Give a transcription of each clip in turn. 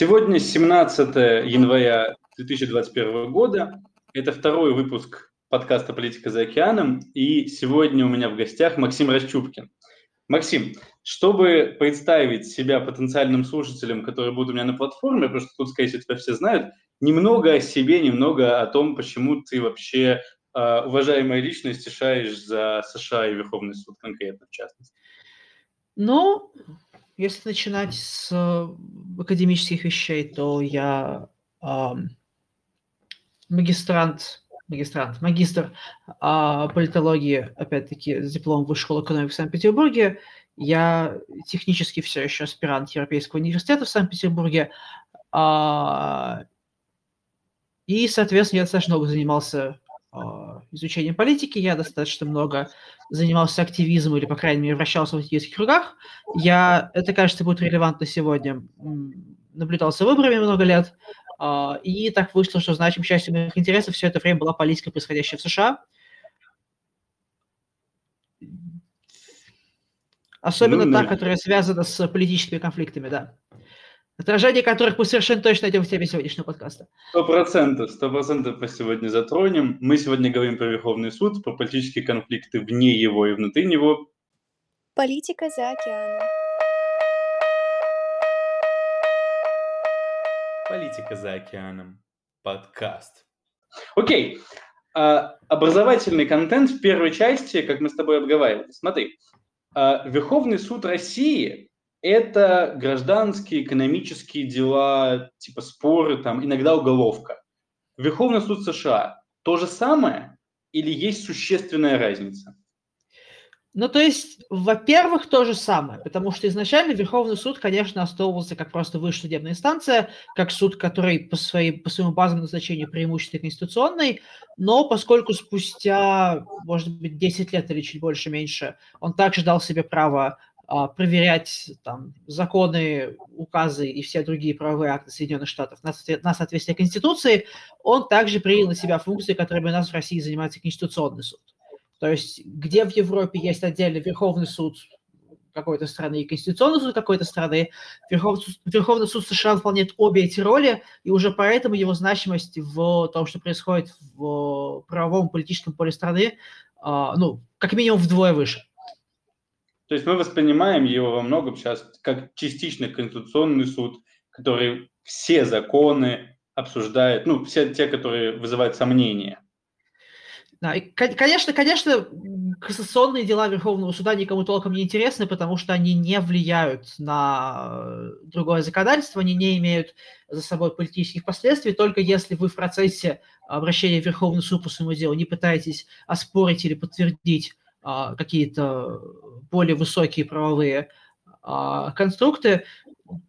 Сегодня 17 января 2021 года. Это второй выпуск подкаста «Политика за океаном». И сегодня у меня в гостях Максим Расчупкин. Максим, чтобы представить себя потенциальным слушателям, которые будут у меня на платформе, потому что тут, скорее всего, тебя все знают, немного о себе, немного о том, почему ты вообще, э, уважаемая личность, решаешь за США и Верховный суд конкретно, в частности. Ну, если начинать с академических вещей, то я э, магистрант, магистрант, магистр э, политологии, опять-таки, с дипломом Высшей школы экономики в Санкт-Петербурге. Я технически все еще аспирант Европейского университета в Санкт-Петербурге. Э, и, соответственно, я достаточно много занимался изучением политики, я достаточно много занимался активизмом или, по крайней мере, вращался в политических кругах. Я, это, кажется, будет релевантно сегодня. Наблюдал за выборами много лет, а, и так вышло, что значимой частью моих интересов все это время была политика, происходящая в США. Особенно ну, та, которая связана с политическими конфликтами, да отражение которых мы совершенно точно найдем в теме сегодняшнего подкаста. Сто процентов, сто процентов мы сегодня затронем. Мы сегодня говорим про Верховный суд, про политические конфликты вне его и внутри него. Политика за океаном. Политика за океаном. Подкаст. Окей. А, образовательный контент в первой части, как мы с тобой обговаривали. Смотри. А, Верховный суд России это гражданские, экономические дела, типа споры, там, иногда уголовка. Верховный суд США то же самое или есть существенная разница? Ну, то есть, во-первых, то же самое, потому что изначально Верховный суд, конечно, основывался как просто высшая судебная инстанция, как суд, который по, своей, по своему базовому назначению преимущественно конституционный, но поскольку спустя, может быть, 10 лет или чуть больше, меньше, он также дал себе право проверять там, законы, указы и все другие правовые акты Соединенных Штатов на, соответствие Конституции, он также принял на себя функции, которыми у нас в России занимается Конституционный суд. То есть где в Европе есть отдельный Верховный суд какой-то страны и Конституционный суд какой-то страны, Верховный, Верховный суд США выполняет обе эти роли, и уже поэтому его значимость в том, что происходит в правовом политическом поле страны, а, ну, как минимум вдвое выше. То есть мы воспринимаем его во многом сейчас как частично конституционный суд, который все законы обсуждает, ну, все те, которые вызывают сомнения. Да, и, конечно, конечно, кассационные дела Верховного суда никому толком не интересны, потому что они не влияют на другое законодательство, они не имеют за собой политических последствий, только если вы в процессе обращения в Верховный суд по своему делу не пытаетесь оспорить или подтвердить какие-то более высокие правовые а, конструкты,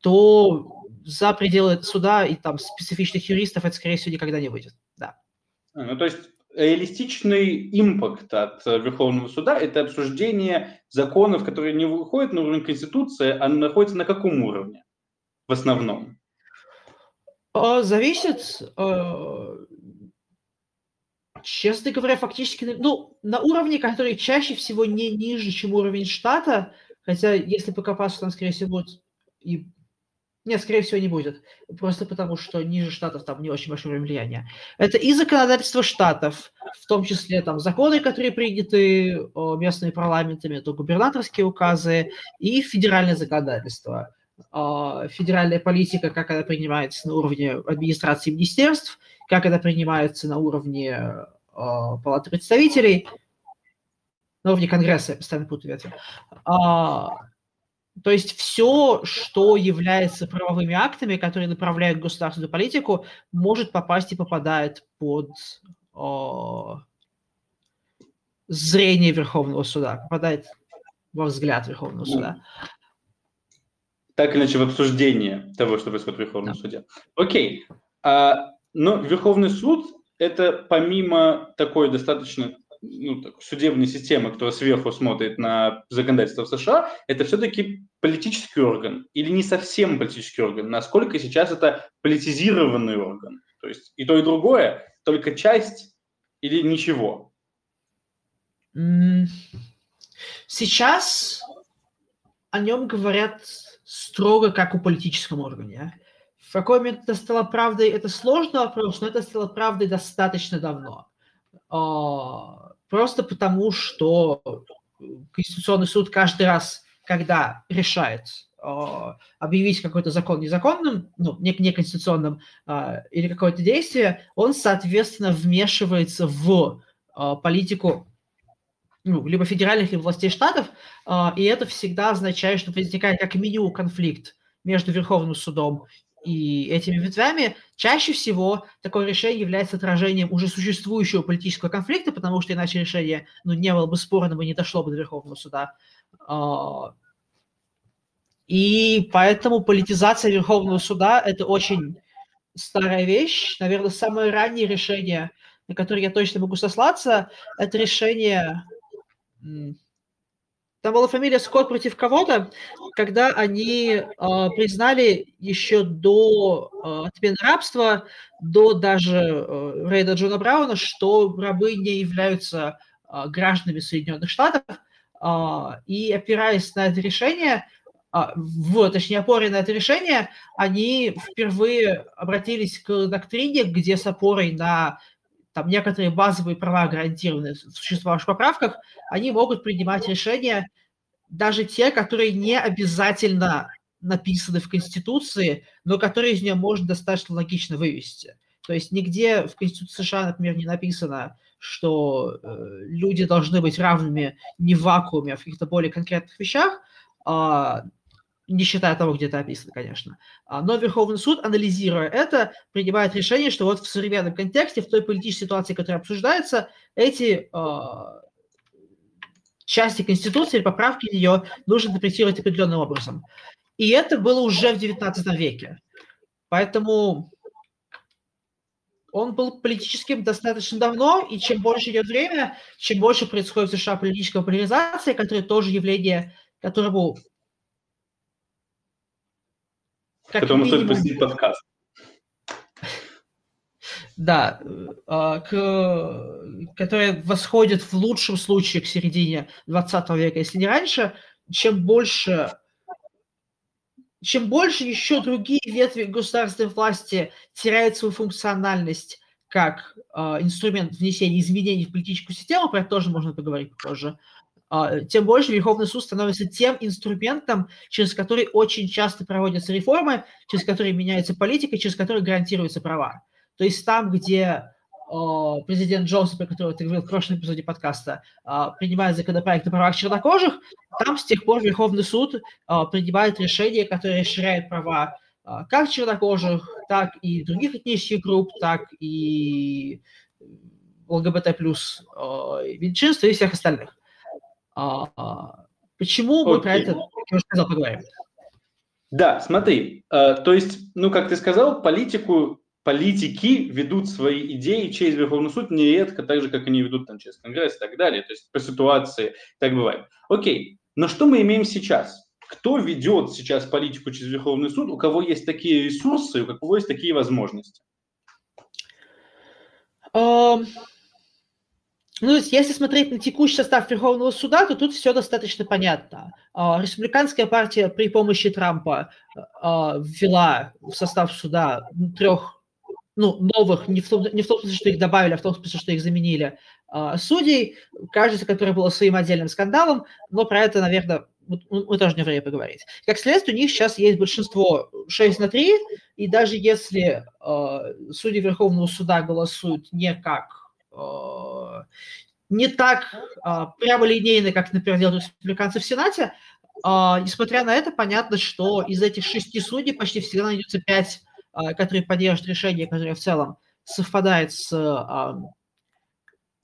то за пределы суда и там специфичных юристов это, скорее всего, никогда не выйдет. Да. А, ну, то есть реалистичный импакт от Верховного суда – это обсуждение законов, которые не выходят на уровень Конституции, а находятся на каком уровне в основном? Зависит. Честно говоря, фактически, ну, на уровне, который чаще всего не ниже, чем уровень штата, хотя если покопаться, там, скорее всего, будет и... Нет, скорее всего, не будет. Просто потому, что ниже штатов там не очень большое влияния. Это и законодательство штатов, в том числе там законы, которые приняты местными парламентами, это губернаторские указы и федеральное законодательство. А, федеральная политика, как она принимается на уровне администрации министерств – как это принимается на уровне э, Палаты представителей, на уровне Конгресса, я постоянно путаю ветви. А, то есть все, что является правовыми актами, которые направляют государственную политику, может попасть и попадает под о, зрение Верховного суда, попадает во взгляд Верховного суда. Так или иначе, в обсуждение того, что происходит в Верховном да. суде. Окей. А но Верховный суд – это помимо такой достаточно ну, так, судебной системы, которая сверху смотрит на законодательство в США, это все-таки политический орган или не совсем политический орган? Насколько сейчас это политизированный орган? То есть и то, и другое, только часть или ничего? Сейчас о нем говорят строго как о политическом органе. В какой момент это стало правдой, это сложный вопрос, но это стало правдой достаточно давно. А, просто потому, что Конституционный суд каждый раз, когда решает а, объявить какой-то закон незаконным, ну, не, неконституционным а, или какое-то действие, он, соответственно, вмешивается в политику ну, либо федеральных, либо властей штатов, и это всегда означает, что возникает как минимум конфликт между Верховным судом и этими ветвями, чаще всего такое решение является отражением уже существующего политического конфликта, потому что иначе решение ну, не было бы спорным и не дошло бы до Верховного суда. А, и поэтому политизация Верховного суда – это очень старая вещь. Наверное, самое раннее решение, на которое я точно могу сослаться, это решение там была фамилия Скотт против кого-то, когда они э, признали еще до э, отмены рабства, до даже э, рейда Джона Брауна, что рабы не являются э, гражданами Соединенных Штатов. Э, и опираясь на это решение, э, в, точнее, опоре на это решение, они впервые обратились к доктрине, где с опорой на там некоторые базовые права гарантированы в существующих поправках, они могут принимать решения, даже те, которые не обязательно написаны в Конституции, но которые из нее можно достаточно логично вывести. То есть нигде в Конституции США, например, не написано, что э, люди должны быть равными не в вакууме, а в каких-то более конкретных вещах, э, не считая того, где это описано, конечно. А, но Верховный суд, анализируя это, принимает решение, что вот в современном контексте, в той политической ситуации, которая обсуждается, эти э, части Конституции или поправки ее нужно интерпретировать определенным образом. И это было уже в XIX веке. Поэтому он был политическим достаточно давно, и чем больше идет время, чем больше происходит в США политическая поляризация, которая тоже явление, которому как Которому минимум... стоит посетить подкаст. Да, а, к, которые восходят в лучшем случае к середине 20 века, если не раньше, чем больше чем больше еще другие ветви государственной власти теряют свою функциональность как э, инструмент внесения изменений в политическую систему, про это тоже можно поговорить позже, а, тем больше Верховный суд становится тем инструментом, через который очень часто проводятся реформы, через который меняется политика, через который гарантируются права. То есть там, где президент Джонсон, про которого ты говорил в прошлом эпизоде подкаста, а, принимает законопроект о правах чернокожих, там с тех пор Верховный суд а, принимает решение, которое расширяет права как чернокожих, так и других этнических групп, так и ЛГБТ плюс меньшинств и всех остальных. А, почему мы про это, я уже сказал, поговорим? Да, смотри, э, то есть, ну, как ты сказал, политику, политики ведут свои идеи через Верховный суд нередко, так же, как они ведут там через Конгресс и так далее, то есть по ситуации так бывает. Окей, но что мы имеем сейчас? Кто ведет сейчас политику через Верховный суд, у кого есть такие ресурсы, у кого есть такие возможности? Um, ну, если смотреть на текущий состав Верховного суда, то тут все достаточно понятно. А, республиканская партия при помощи Трампа а, ввела в состав суда трех ну, новых, не в, том, не в том смысле, что их добавили, а в том смысле, что их заменили, а, судей, кажется, которое было своим отдельным скандалом, но про это, наверное, мы тоже не время поговорить. Как следствие, у них сейчас есть большинство 6 на 3, и даже если э, судьи Верховного суда голосуют не как не так а, прямо линейно, как, например, делают республиканцы в Сенате. А, несмотря на это, понятно, что из этих шести судей почти всегда найдется пять, которые поддержат решение, которое в целом совпадает с,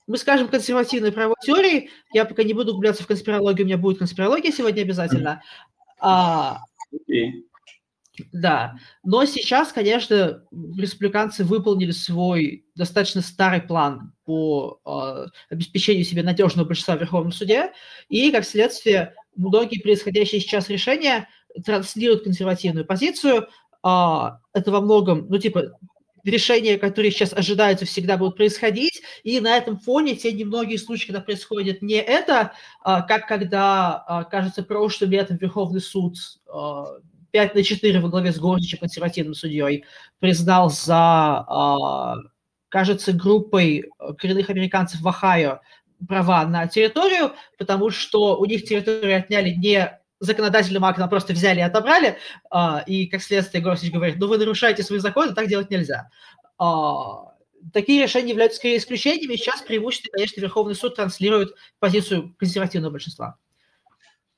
мы скажем, консервативной правовой теорией. Я пока не буду углубляться в конспирологию, у меня будет конспирология сегодня обязательно. Okay. Да, но сейчас, конечно, республиканцы выполнили свой достаточно старый план по э, обеспечению себе надежного большинства в Верховном суде, и, как следствие, многие происходящие сейчас решения транслируют консервативную позицию. Э, это во многом, ну, типа, решения, которые сейчас ожидаются, всегда будут происходить, и на этом фоне те немногие случаи, когда происходит не это, э, как когда, э, кажется, прошлым летом Верховный суд 5 на 4 во главе с Гордичем, консервативным судьей, признал за, а, кажется, группой коренных американцев в Ohio права на территорию, потому что у них территорию отняли не законодательным актом, а просто взяли и отобрали, а, и, как следствие, Горсич говорит, ну вы нарушаете свои законы, так делать нельзя. А, такие решения являются скорее исключениями, сейчас преимущественно, конечно, Верховный суд транслирует позицию консервативного большинства.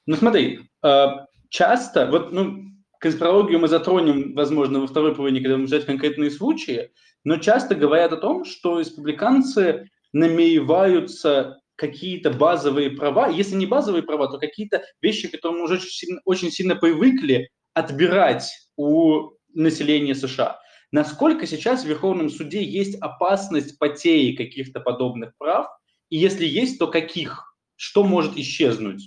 Ну смотри, а, часто, вот, ну, конспирологию мы затронем, возможно, во второй половине, когда будем взять конкретные случаи, но часто говорят о том, что республиканцы намереваются какие-то базовые права, если не базовые права, то какие-то вещи, к которым мы уже очень сильно, очень сильно привыкли отбирать у населения США. Насколько сейчас в Верховном суде есть опасность потери каких-то подобных прав? И если есть, то каких? Что может исчезнуть?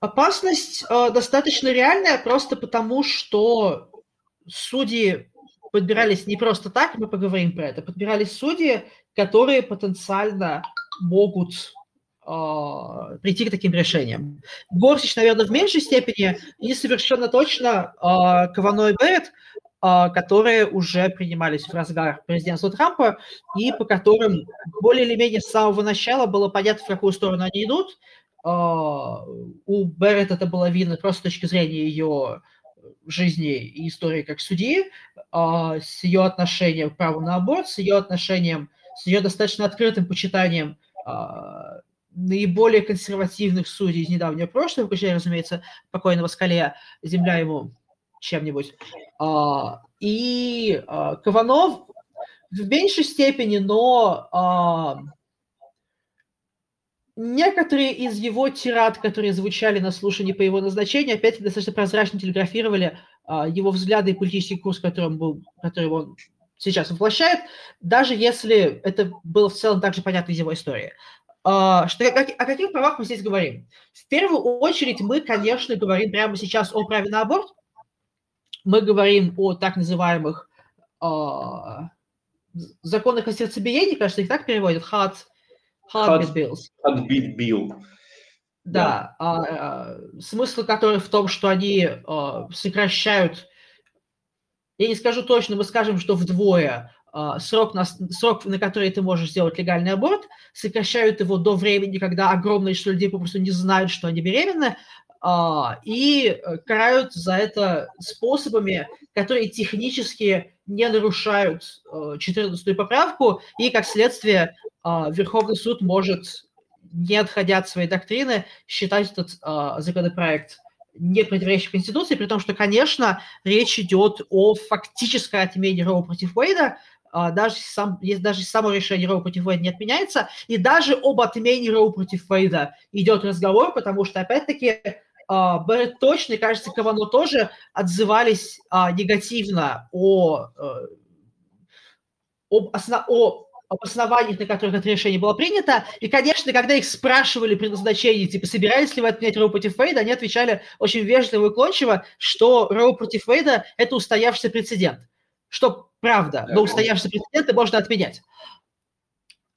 Опасность э, достаточно реальная, просто потому что судьи подбирались не просто так, мы поговорим про это, подбирались судьи, которые потенциально могут э, прийти к таким решениям. Горсич, наверное, в меньшей степени, и совершенно точно э, Кавано и Берет, э, которые уже принимались в разгар президентства Трампа, и по которым более или менее с самого начала было понятно, в какую сторону они идут. Э, у Берет это было видно просто с точки зрения ее жизни и истории как судьи, э, с ее отношением к праву на аборт, с ее отношением, с ее достаточно открытым почитанием а, наиболее консервативных судей из недавнего прошлого, включая, разумеется, покойного Скале, земля ему чем-нибудь. А, и а, Кованов в меньшей степени, но некоторые из его тират, которые звучали на слушании по его назначению, опять-таки достаточно прозрачно телеграфировали его взгляды и политический курс, которым был, который он сейчас воплощает, даже если это было в целом также понятно из его истории. Uh, что, о, каких правах мы здесь говорим? В первую очередь мы, конечно, говорим прямо сейчас о праве на аборт. Мы говорим о так называемых uh, законах о сердцебиении, кажется, их так переводят, heart, Heartbeat bill. Да, да. Uh, смысл который в том, что они сокращают я не скажу точно, мы скажем, что вдвое а, срок на, срок, на который ты можешь сделать легальный аборт, сокращают его до времени, когда огромное число людей попросту не знают, что они беременны, а, и э, карают за это способами, которые технически не нарушают 14-ю э, поправку, и, как следствие, а, Верховный суд может, не отходя от своей доктрины, считать этот законопроект не противоречит Конституции, при том, что, конечно, речь идет о фактической отмене Роу против Уэйда, а, даже сам, даже само решение Роу против Уэйда не отменяется, и даже об отмене Роу против Уэйда идет разговор, потому что, опять-таки, а, Берет точно, и, кажется, Кавано тоже отзывались а, негативно о, э, об, основ, о об основаниях, на которых это решение было принято. И, конечно, когда их спрашивали при назначении, типа, собирались ли вы отменять Роу против Фейда, они отвечали очень вежливо и уклончиво, что Роу против Фейда – это устоявшийся прецедент. Что правда, но устоявшиеся прецеденты можно отменять.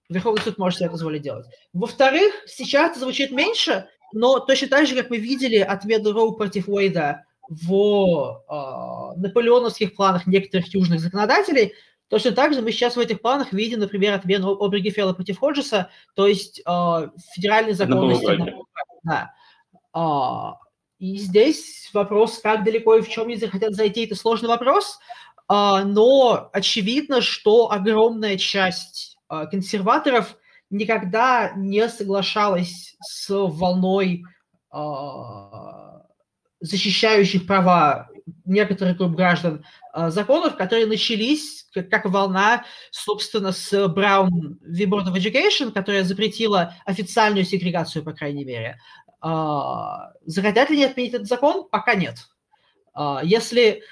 Верховный суд может себе позволить делать. Во-вторых, сейчас это звучит меньше, но точно так же, как мы видели отмену Роу против Уэйда в э, наполеоновских планах некоторых южных законодателей, Точно так же мы сейчас в этих планах видим, например, отмену Обергефела против Ходжеса, то есть э, федеральный закон. Да. А, и здесь вопрос, как далеко и в чем они хотят зайти, это сложный вопрос, а, но очевидно, что огромная часть а, консерваторов никогда не соглашалась с волной а, защищающих права некоторых групп граждан а, законов, которые начались как, как волна, собственно, с Brown v. Board of Education, которая запретила официальную сегрегацию, по крайней мере. А, захотят ли они отменить этот закон? Пока нет. А, если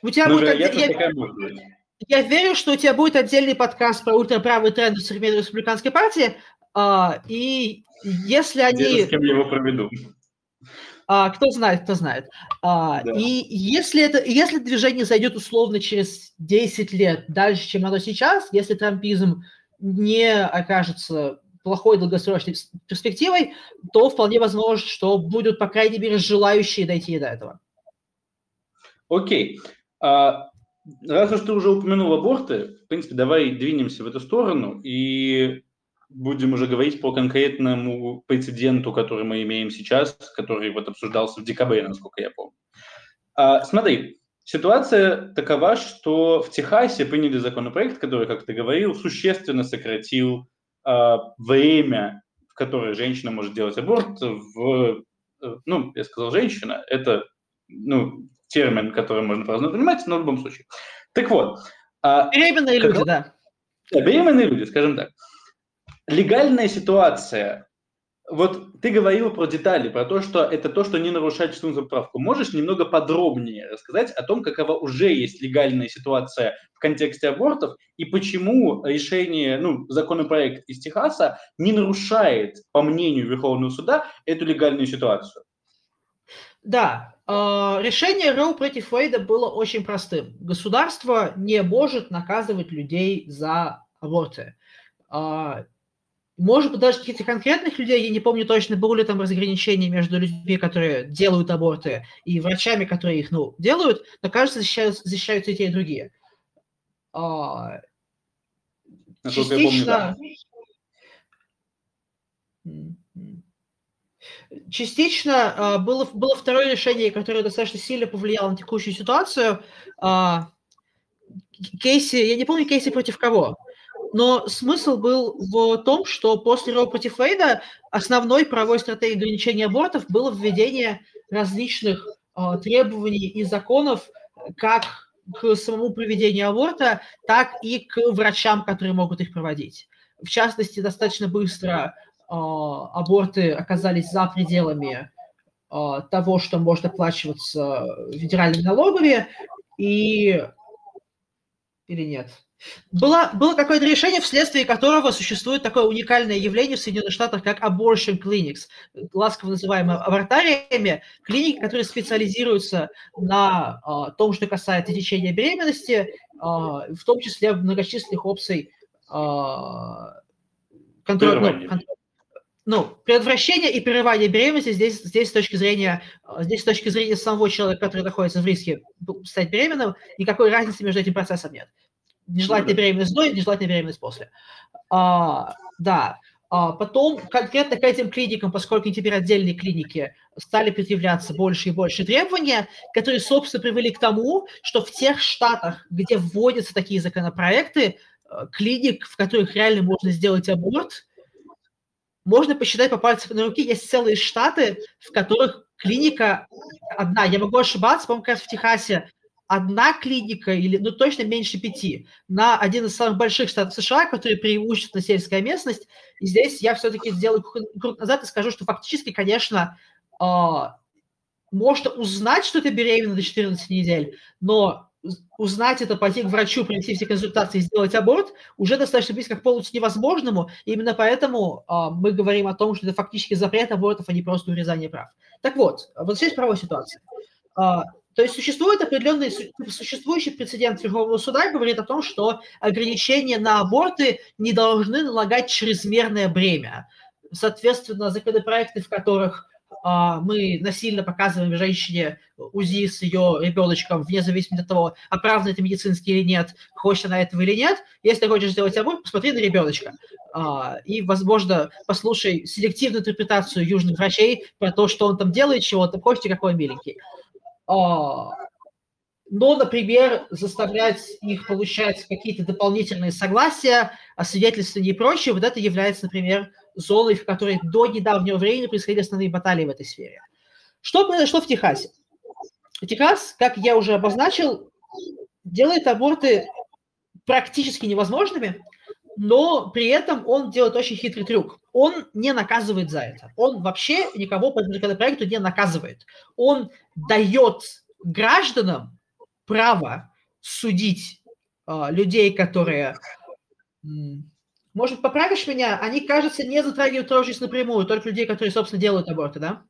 у тебя ну, будет... Я, я верю, что у тебя будет отдельный подкаст про ультраправый тренд в современной республиканской партии, и если они... Я с кем я его проведу. А, кто знает, кто знает. А, да. И если, это, если движение зайдет условно через 10 лет дальше, чем оно сейчас, если трампизм не окажется плохой долгосрочной перспективой, то вполне возможно, что будут, по крайней мере, желающие дойти до этого. Окей. А, раз уж ты уже упомянул аборты, в принципе, давай двинемся в эту сторону и будем уже говорить по конкретному прецеденту, который мы имеем сейчас, который вот обсуждался в декабре, насколько я помню. А, смотри, ситуация такова, что в Техасе приняли законопроект, который, как ты говорил, существенно сократил а, время, в которое женщина может делать аборт. В, ну, я сказал женщина, это ну, термин, который можно по-разному понимать, но в любом случае. Так вот. А, беременные люди, да. Да, беременные люди, скажем так легальная ситуация. Вот ты говорил про детали, про то, что это то, что не нарушает чувственную правку. Можешь немного подробнее рассказать о том, какова уже есть легальная ситуация в контексте абортов и почему решение, ну, законопроект из Техаса не нарушает, по мнению Верховного суда, эту легальную ситуацию? Да, решение Роу против Уэйда было очень простым. Государство не может наказывать людей за аборты. А, может быть, даже каких-то конкретных людей, я не помню точно, было ли там разграничение между людьми, которые делают аборты, и врачами, которые их, ну, делают, но, кажется, защищают, защищаются и те, и другие. А, частично... Частично а, было, было второе решение, которое достаточно сильно повлияло на текущую ситуацию. А, Кейси, я не помню Кейси против кого, но смысл был в том, что после Роу против Вейда основной правовой стратегией ограничения абортов было введение различных э, требований и законов как к самому проведению аборта, так и к врачам, которые могут их проводить. В частности, достаточно быстро аборты оказались за пределами э, того, что может оплачиваться федеральными налогами, и или нет? Было, было какое-то решение, вследствие которого существует такое уникальное явление в Соединенных Штатах, как abortion clinics, ласково называемые абортариями, клиники, которые специализируются на а, том, что касается течения беременности, а, в том числе многочисленных опций а, ну, контроль, ну, предотвращение и прерывание беременности здесь, здесь с точки зрения, здесь с точки зрения самого человека, который находится в риске стать беременным, никакой разницы между этим процессом нет нежелательная беременность до и нежелательная беременность после. А, да. А потом конкретно к этим клиникам, поскольку теперь отдельные клиники, стали предъявляться больше и больше требования, которые, собственно, привели к тому, что в тех штатах, где вводятся такие законопроекты, э, клиник, в которых реально можно сделать аборт, можно посчитать по пальцам на руке, есть целые штаты, в которых клиника одна, я могу ошибаться, по-моему, как раз в Техасе. Одна клиника, или ну точно меньше пяти, на один из самых больших штатов США, который преимущественно сельская местность. И здесь я все-таки сделаю круг назад и скажу, что фактически, конечно, э, можно узнать, что ты беременна до 14 недель, но узнать это, пойти к врачу, пройти все консультации сделать аборт уже достаточно близко к полностью невозможному. И именно поэтому э, мы говорим о том, что это фактически запрет абортов, а не просто урезание прав. Так вот, вот здесь правовая ситуация. А, то есть существует определенный существующий прецедент Верховного суда, говорит о том, что ограничения на аборты не должны налагать чрезмерное бремя. Соответственно, законопроекты, в которых мы насильно показываем женщине УЗИ с ее ребеночком, вне зависимости от того, оправдан это медицински или нет, хочет она этого или нет. Если хочешь сделать аборт, посмотри на ребеночка. А, и, возможно, послушай селективную интерпретацию южных врачей про то, что он там делает, чего он там хочет и какой он миленький. А, но, например, заставлять их получать какие-то дополнительные согласия, освидетельствования и прочее, вот это является, например, зоной, в которой до недавнего времени происходили основные баталии в этой сфере. Что произошло в Техасе? Техас, как я уже обозначил, делает аборты практически невозможными, но при этом он делает очень хитрый трюк. Он не наказывает за это. Он вообще никого по законопроекту не наказывает. Он дает гражданам право судить э, людей, которые... Может, поправишь меня? Они, кажется, не затрагивают трожесть напрямую, только людей, которые, собственно, делают аборты, да?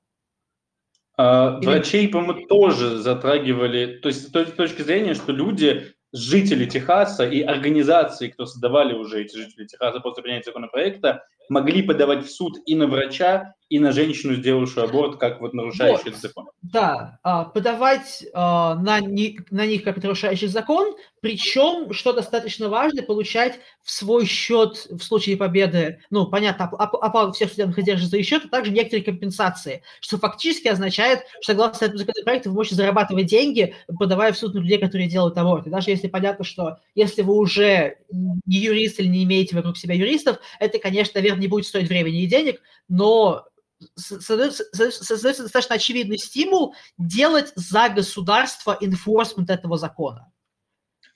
А, Или... Врачей, по-моему, тоже затрагивали, то есть с той точки зрения, что люди жители Техаса и организации, кто создавали уже эти жители Техаса после принятия законопроекта, могли подавать в суд и на врача, и на женщину, сделавшую аборт, как вот нарушающий вот, закон. Да, а, подавать а, на, них, на них как нарушающий закон, причем, что достаточно важно, получать в свой счет в случае победы, ну, понятно, оплату всех судебных издержек за счет, а также некоторые компенсации, что фактически означает, что согласно этому законопроекту вы можете зарабатывать деньги, подавая в суд на людей, которые делают аборты. Даже если понятно, что если вы уже не юрист или не имеете вокруг себя юристов, это, конечно, наверное, не будет стоить времени и денег, но создается, создается достаточно очевидный стимул делать за государство enforcement этого закона.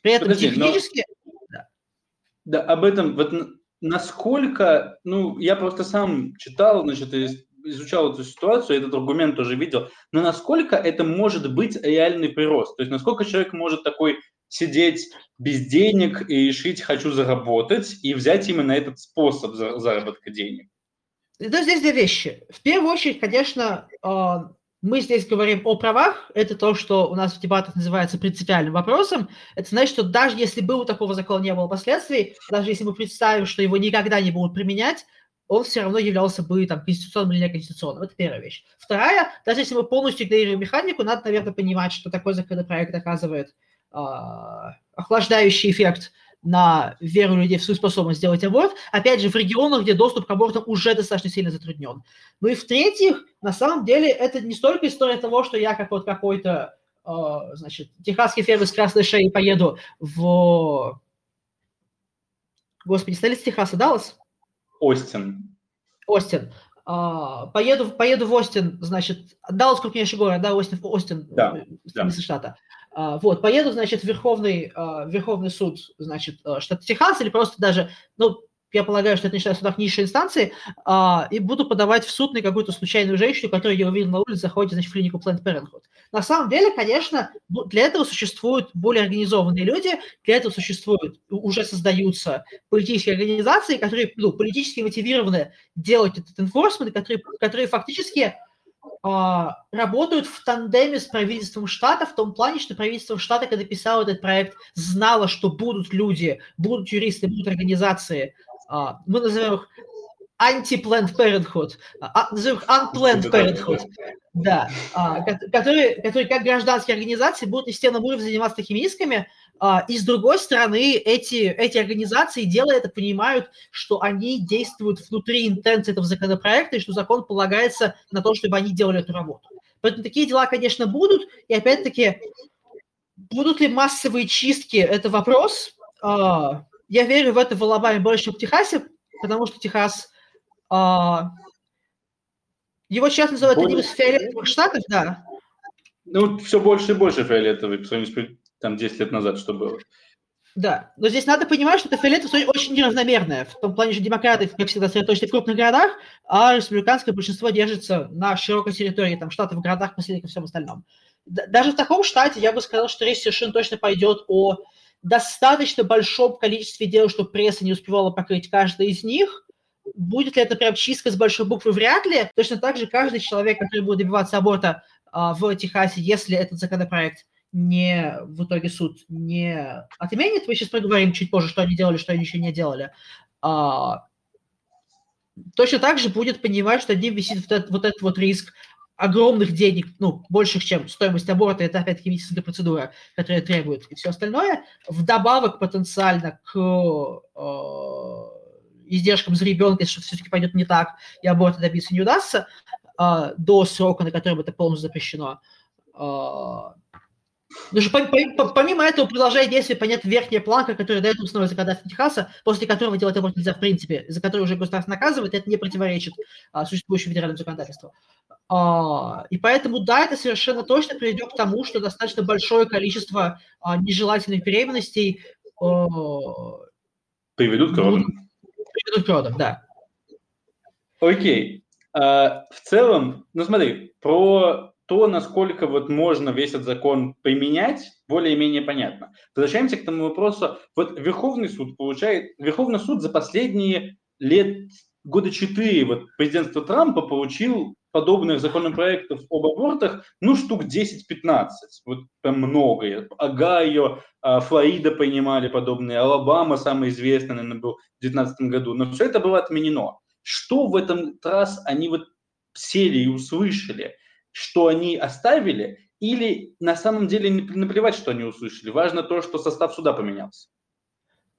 При этом Подожди, технически... Но... Да. да, об этом, вот насколько, ну, я просто сам читал, значит, изучал эту ситуацию, этот аргумент тоже видел, но насколько это может быть реальный прирост? То есть насколько человек может такой сидеть без денег и решить «хочу заработать» и взять именно этот способ заработка денег? Это здесь две вещи. В первую очередь, конечно, а, мы здесь говорим о правах. Это то, что у нас в дебатах называется принципиальным вопросом. Это значит, что даже если бы у такого закона не было последствий, даже если мы представим, что его никогда не будут применять, он все равно являлся бы там, конституционным или неконституционным. Это первая вещь. Вторая, даже если мы полностью игнорируем механику, надо, наверное, понимать, что такой законопроект оказывает охлаждающий эффект на веру людей в свою способность сделать аборт, опять же, в регионах, где доступ к абортам уже достаточно сильно затруднен. Ну и в-третьих, на самом деле, это не столько история того, что я как вот какой-то, э, значит, техасский фермер с красной шеей поеду в... Господи, столица Техаса, Даллас? Остин. Остин. Uh, поеду, поеду в Остин, значит, Даллас крупнейший город, да, Остин, Остин, да, столица да. штата. А, вот, поеду, значит, в Верховный, а, Верховный суд, значит, а, штата Техас, или просто даже, ну, я полагаю, что это не считаю судах низшей инстанции, и буду подавать в суд на какую-то случайную женщину, которую я увидел на улице, заходит, значит, в клинику Planned Parenthood. На самом деле, конечно, для этого существуют более организованные люди, для этого существуют, уже создаются политические организации, которые, ну, политически мотивированы делать этот enforcement, которые, которые фактически работают в тандеме с правительством штата в том плане, что правительство штата, когда писало этот проект, знало, что будут люди, будут юристы, будут организации, а, мы называем их anti-planned parenthood, а, назовем их unplanned parenthood, да, которые, которые как гражданские организации будут на системном уровне заниматься такими исками, а, и с другой стороны, эти, эти организации, делая это, понимают, что они действуют внутри интенции этого законопроекта, и что закон полагается на то, чтобы они делали эту работу. Поэтому такие дела, конечно, будут. И опять-таки, будут ли массовые чистки, это вопрос. А, я верю в это в Алабаме больше, чем в Техасе, потому что Техас... А, его сейчас называют одним из фиолетовых штатов, да. Ну, все больше и больше фиолетовый по сравнению с там 10 лет назад что было. Да, но здесь надо понимать, что это фиолетово очень неравномерное. В том плане, что демократы, как всегда, сосредоточены в крупных городах, а республиканское большинство держится на широкой территории, там, штатов, городах, последних и всем остальном. Даже в таком штате я бы сказал, что речь совершенно точно пойдет о достаточно большом количестве дел, чтобы пресса не успевала покрыть каждый из них. Будет ли это прям чистка с большой буквы? Вряд ли. Точно так же каждый человек, который будет добиваться аборта а, в Техасе, если этот законопроект не в итоге суд не отменит. Мы сейчас поговорим чуть позже, что они делали, что они еще не делали. А, точно так же будет понимать, что один висит вот этот вот, этот вот риск огромных денег, ну, больших, чем стоимость аборта, это опять-таки медицинская процедура, которая требует, и все остальное, вдобавок потенциально к э, издержкам за ребенка, если все-таки пойдет не так, и аборта добиться не удастся, э, до срока, на котором это полностью запрещено, э, Даже помимо этого продолжает действие, понятно, верхняя планка, которая дает основной законодательство Техаса, после которого делать аборт нельзя в принципе, за который уже государство наказывает, это не противоречит а, существующему федеральному законодательству. А, и поэтому, да, это совершенно точно приведет к тому, что достаточно большое количество а, нежелательных беременностей а, приведут к родам. Приведут к родам, да. Окей. А, в целом, ну смотри, про то, насколько вот можно весь этот закон применять, более-менее понятно. Возвращаемся к тому вопросу. Вот Верховный суд получает, Верховный суд за последние лет, года четыре, вот президентство Трампа получил подобных законопроектов об абортах, ну, штук 10-15, вот прям много. Огайо, а, Флорида принимали подобные, Алабама, самый известный, наверное, был в 2019 году, но все это было отменено. что в этот раз они вот сели и услышали, что они оставили, или на самом деле не наплевать, что они услышали? Важно то, что состав суда поменялся.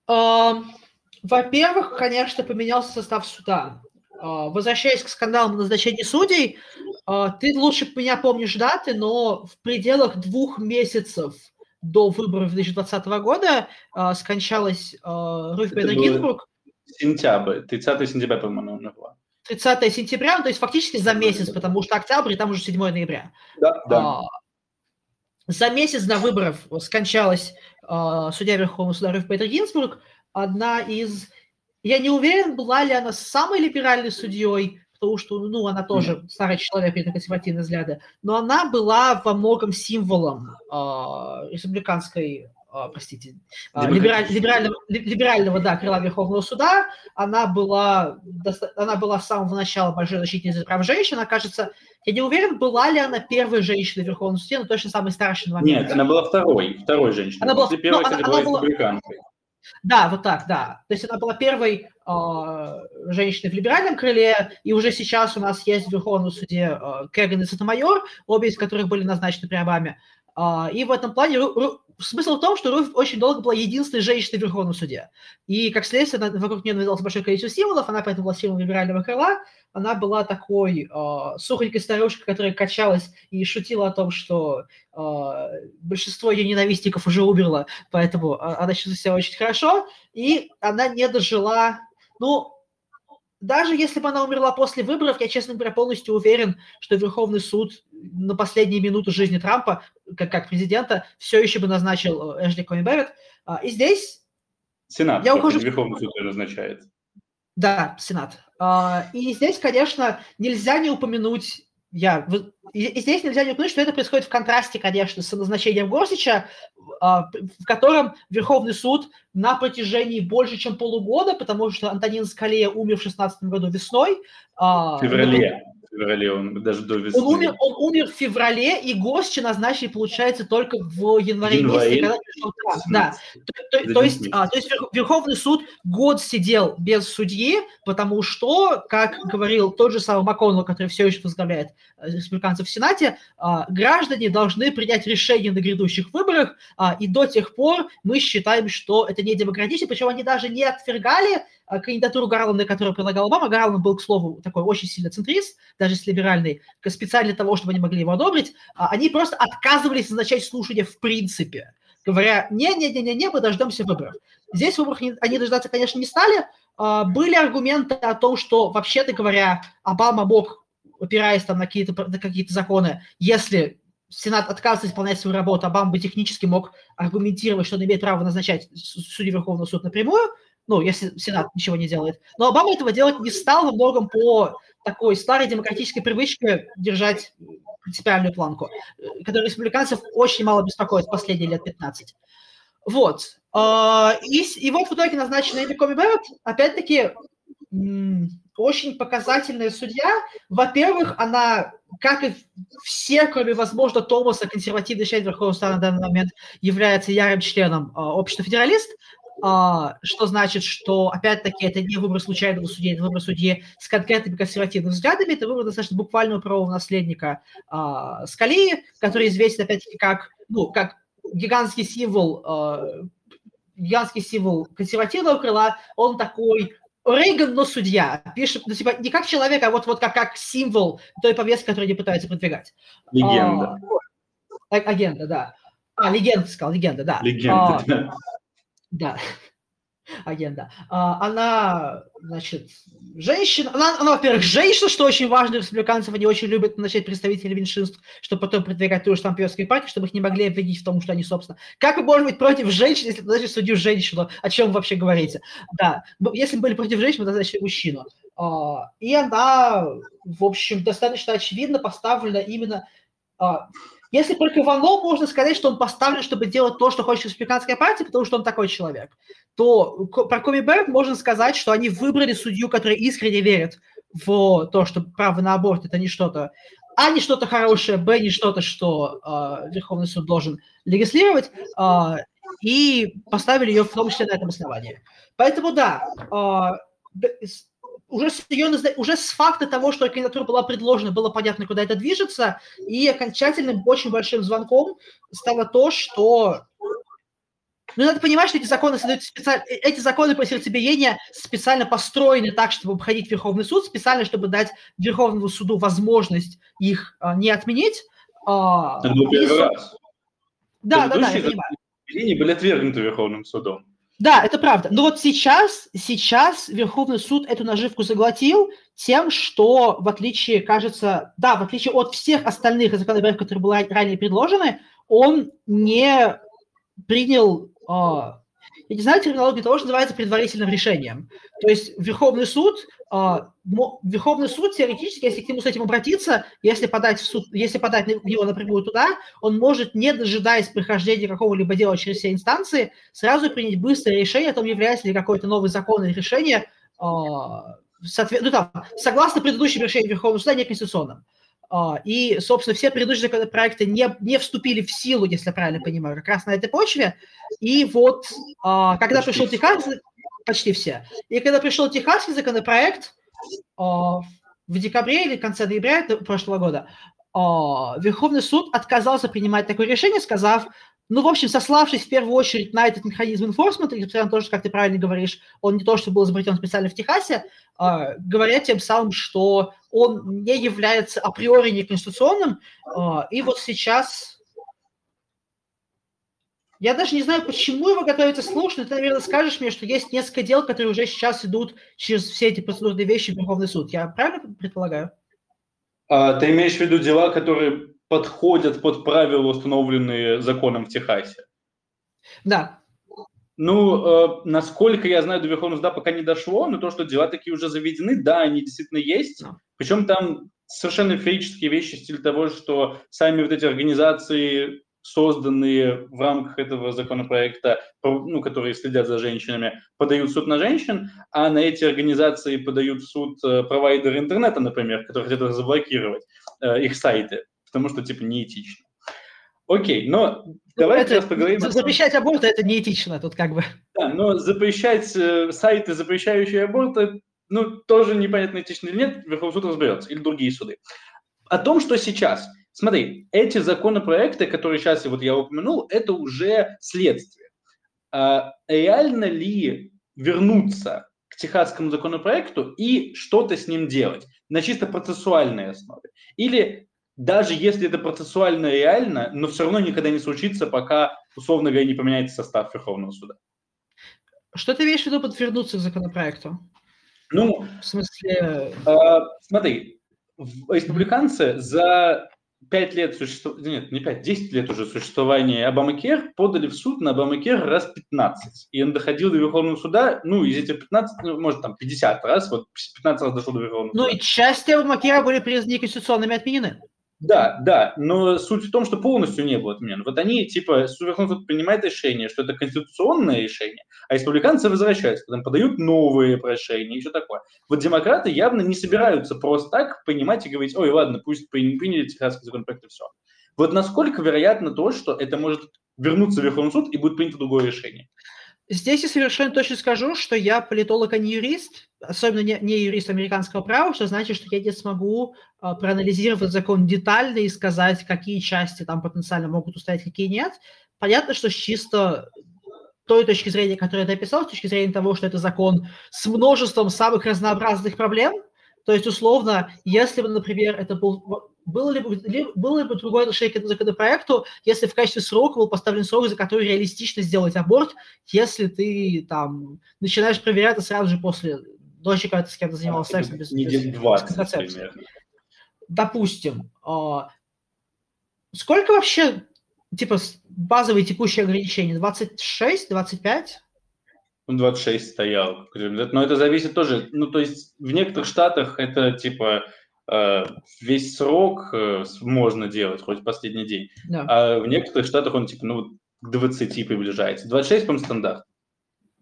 Во-первых, конечно, поменялся состав суда. А, возвращаясь к скандалам назначения судей, а, ты лучше меня помнишь даты, но в пределах двух месяцев до выборов 2020 года а, скончалась Руф Бейдер Гинзбург. Сентябрь, 30 сентября, по-моему, умерла. 30 сентября, ну, то есть фактически за месяц, потому что октябрь, и там уже 7 ноября. Да, да. За месяц до выборов скончалась судья Верховного суда Руф Бейдер Гинзбург, одна из... Я не уверен, была ли она самой либеральной судьей, потому что, ну, она тоже старый человек, это консервативные взгляды, но она была во многом символом э, республиканской а, простите, а, либераль, либерального, либерального да, крыла Верховного суда. Она была, она была с самого начала большой защитницей прав женщин. Она, кажется, я не уверен, была ли она первой женщиной в Верховном суде, но точно самой старшей на момент. Нет, она была второй, второй женщиной. Она была, первой, ну, кстати, была республиканкой. Да, вот так, да. То есть она была первой э, женщиной в либеральном крыле, и уже сейчас у нас есть в Верховном суде э, Кэган и Сатомайор, обе из которых были назначены при Обаме. Э, и в этом плане смысл в том, что Руф очень долго была единственной женщиной в Верховном суде. И, как следствие, вокруг нее навязалось большое количество символов, она поэтому была символом либерального крыла, она была такой э, сухонькой старушкой, которая качалась и шутила о том, что э, большинство ее ненавистников уже умерло, поэтому а, она чувствует себя очень хорошо, и она не дожила, ну, даже если бы она умерла после выборов, я, честно говоря, полностью уверен, что Верховный суд на последние минуты жизни Трампа, как, как президента, все еще бы назначил э, Эшли Коми Берретт. И здесь... Сенат, я ухожу... Верховный суд назначает. Да, Сенат. А, и здесь, конечно, нельзя не упомянуть я, и здесь нельзя не упомянуть, что это происходит в контрасте, конечно, с назначением Горсича, а, в котором Верховный суд на протяжении больше, чем полугода, потому что Антонин Скалея умер в 16 году весной. А, в феврале феврале, он даже до весны. Он умер, он умер в феврале, и Госчи назначили, получается, только в январе, январе месяце, когда Трамп. Да. То, то, то, есть, а, то есть Верховный суд год сидел без судьи, потому что, как говорил тот же самый МакКоннелл, который все еще возглавляет э, республиканцев в Сенате, а, граждане должны принять решение на грядущих выборах, а, и до тех пор мы считаем, что это не демократично, причем они даже не отвергали кандидатуру Гарланда, которую предлагал Обама. Гарланд был, к слову, такой очень сильно центрист, даже если либеральный, специально для того, чтобы они могли его одобрить. А, они просто отказывались назначать слушания в принципе, говоря, не-не-не-не, мы дождемся выборов. Здесь выборов они дождаться, конечно, не стали. А, были аргументы о том, что, вообще-то говоря, Обама мог, опираясь там на какие-то на какие законы, если Сенат отказывается исполнять свою работу, Обама бы технически мог аргументировать, что он имеет право назначать судей Верховного суда напрямую, ну, если Сенат ничего не делает. Но Обама этого делать не стал во многом по такой старой демократической привычке держать принципиальную планку, которая республиканцев очень мало беспокоит последние лет 15. Вот. А, и, и вот в итоге назначена Эми Коми Бэрретт, опять-таки, очень показательная судья. Во-первых, она, как и все, кроме, возможно, Томаса, консервативный член Верховного Суда на данный момент, является ярым членом э, общества федералист, а, что значит, что, опять-таки, это не выбор случайного судьи, это выбор судьи с конкретными консервативными взглядами, это выбор достаточно буквального правового наследника а, Скалии, который известен, опять-таки, как, ну, как гигантский символ, а, гигантский символ консервативного крыла, он такой Рейган, но судья. Пишет, ну, типа, не как человек, а вот, вот как, как символ той повестки, которую они пытаются продвигать. Легенда. А, агента, да. А, легенда, сказал, легенда, да. Легенда, а, да. Да, агента. А, она, значит, женщина, она, она, во-первых, женщина, что очень важно, республиканцев они очень любят начать представителей меньшинств, чтобы потом продвигать ту же сампиорскую партию, чтобы их не могли обвинить в том, что они, собственно... Как вы можете быть против женщин, если назначить судью женщину? О чем вы вообще говорите? Да, если бы были против женщин, вы назначили мужчину. А, и она, в общем, достаточно очевидно поставлена именно а, если только Иванов можно сказать, что он поставлен, чтобы делать то, что хочет республиканская партия, потому что он такой человек, то про Коми Берг можно сказать, что они выбрали судью, который искренне верит в то, что право на аборт – это не что-то, а не что-то хорошее, б, не что-то, что э, Верховный суд должен легислировать, э, и поставили ее в том числе на этом основании. Поэтому да, э, уже с, ее, уже с факта того, что кандидатура была предложена, было понятно, куда это движется, и окончательным очень большим звонком стало то, что ну, надо понимать, что эти законы создают специально, э, эти законы по сердцебиения специально построены так, чтобы обходить Верховный суд, специально, чтобы дать Верховному суду возможность их а, не отменить. А, Это первый раз. Да, да, да, я понимаю. были отвергнуты Верховным судом. Да, это правда. Но вот сейчас, сейчас Верховный суд эту наживку заглотил тем, что в отличие, кажется, да, в отличие от всех остальных законопроектов, которые были ранее предложены, он не принял а, я не знаю терминологию того, что называется предварительным решением. То есть Верховный суд, а, Верховный суд теоретически, если к нему с этим обратиться, если подать, в суд, если подать его напрямую туда, он может, не дожидаясь прохождения какого-либо дела через все инстанции, сразу принять быстрое решение о том, является ли какой-то новый закон или решение а, ну, там, согласно предыдущим решениям Верховного суда неконституционным. А, и, собственно, все предыдущие законопроекты не, не вступили в силу, если я правильно понимаю, как раз на этой почве. И вот, когда пришел Техас, почти все, и когда пришел Техасский законопроект а, в декабре или конце ноября прошлого года, Верховный суд отказался принимать такое решение, сказав, ну, в общем, сославшись в первую очередь на этот механизм enforcement, или на то, что, как ты правильно говоришь, он не то, что был изобретен специально в Техасе, э, говоря тем самым, что он не является априори неконституционным, э, и вот сейчас... Я даже не знаю, почему его готовится слушать, но ты, наверное, скажешь мне, что есть несколько дел, которые уже сейчас идут через все эти процедурные вещи в Верховный суд. Я правильно предполагаю? А, ты имеешь в виду дела, которые подходят под правила, установленные законом в Техасе. Да. Ну, э, насколько я знаю, до Верховного суда пока не дошло, но то, что дела такие уже заведены, да, они действительно есть. Да. Причем там совершенно феерические вещи в стиле того, что сами вот эти организации, созданные в рамках этого законопроекта, ну, которые следят за женщинами, подают суд на женщин, а на эти организации подают в суд э, провайдеры интернета, например, которые хотят заблокировать э, их сайты потому что, типа, неэтично. Окей, но ну, давайте это, поговорим... Запрещать аборт – это неэтично тут как бы. Да, но запрещать э, сайты, запрещающие аборты, ну, тоже непонятно, этично или нет, Верховный суд разберется, или другие суды. О том, что сейчас. Смотри, эти законопроекты, которые сейчас вот я упомянул, это уже следствие. А реально ли вернуться к техасскому законопроекту и что-то с ним делать на чисто процессуальной основе? Или даже если это процессуально реально, но все равно никогда не случится, пока, условно говоря, не поменяется состав Верховного суда. Что ты имеешь в виду под вернуться к законопроекту? Ну, в смысле... Э, смотри, республиканцы за 5 лет существования, нет, не 5, 10 лет уже существования Обамакер подали в суд на Обамакер раз 15. И он доходил до Верховного суда, ну, из этих 15, ну, может, там 50 раз, вот 15 раз дошел до Верховного ну, суда. Ну, и части Обамакера были признаны конституционными отменены. Да, да, но суть в том, что полностью не было отменен. Вот они, типа, Верховный суд принимает решение, что это конституционное решение, а республиканцы возвращаются, потом подают новые прошения и все такое. Вот демократы явно не собираются просто так понимать и говорить, ой, ладно, пусть приняли техасский законопроект и все. Вот насколько вероятно то, что это может вернуться в Верховный суд и будет принято другое решение? Здесь я совершенно точно скажу, что я политолог, а не юрист, особенно не, не юрист американского права, что значит, что я не смогу а, проанализировать закон детально и сказать, какие части там потенциально могут устоять, какие нет. Понятно, что с чисто той точки зрения, которую я описал, с точки зрения того, что это закон с множеством самых разнообразных проблем, то есть, условно, если бы, например, это был было ли, ли, было ли бы другое отношение к этому законопроекту, если в качестве срока был поставлен срок, за который реалистично сделать аборт, если ты там начинаешь проверять это сразу же после дочери, когда ты с кем-то занимался сексом без, без, без контрацепции. Допустим. Э, сколько вообще, типа, базовые текущие ограничения? 26, 25? Ну, 26 стоял. Но это зависит тоже, ну, то есть в некоторых штатах это, типа, Э, весь срок э, можно делать, хоть последний день. Да. А в некоторых штатах он типа ну, к 20 приближается. 26, по-моему, стандарт.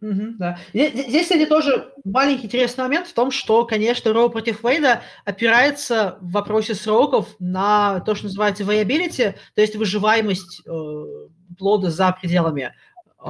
Угу, да. Здесь, кстати, тоже маленький интересный момент в том, что, конечно, Роу против Вейда опирается в вопросе сроков на то, что называется viability, то есть выживаемость э, плода за пределами э,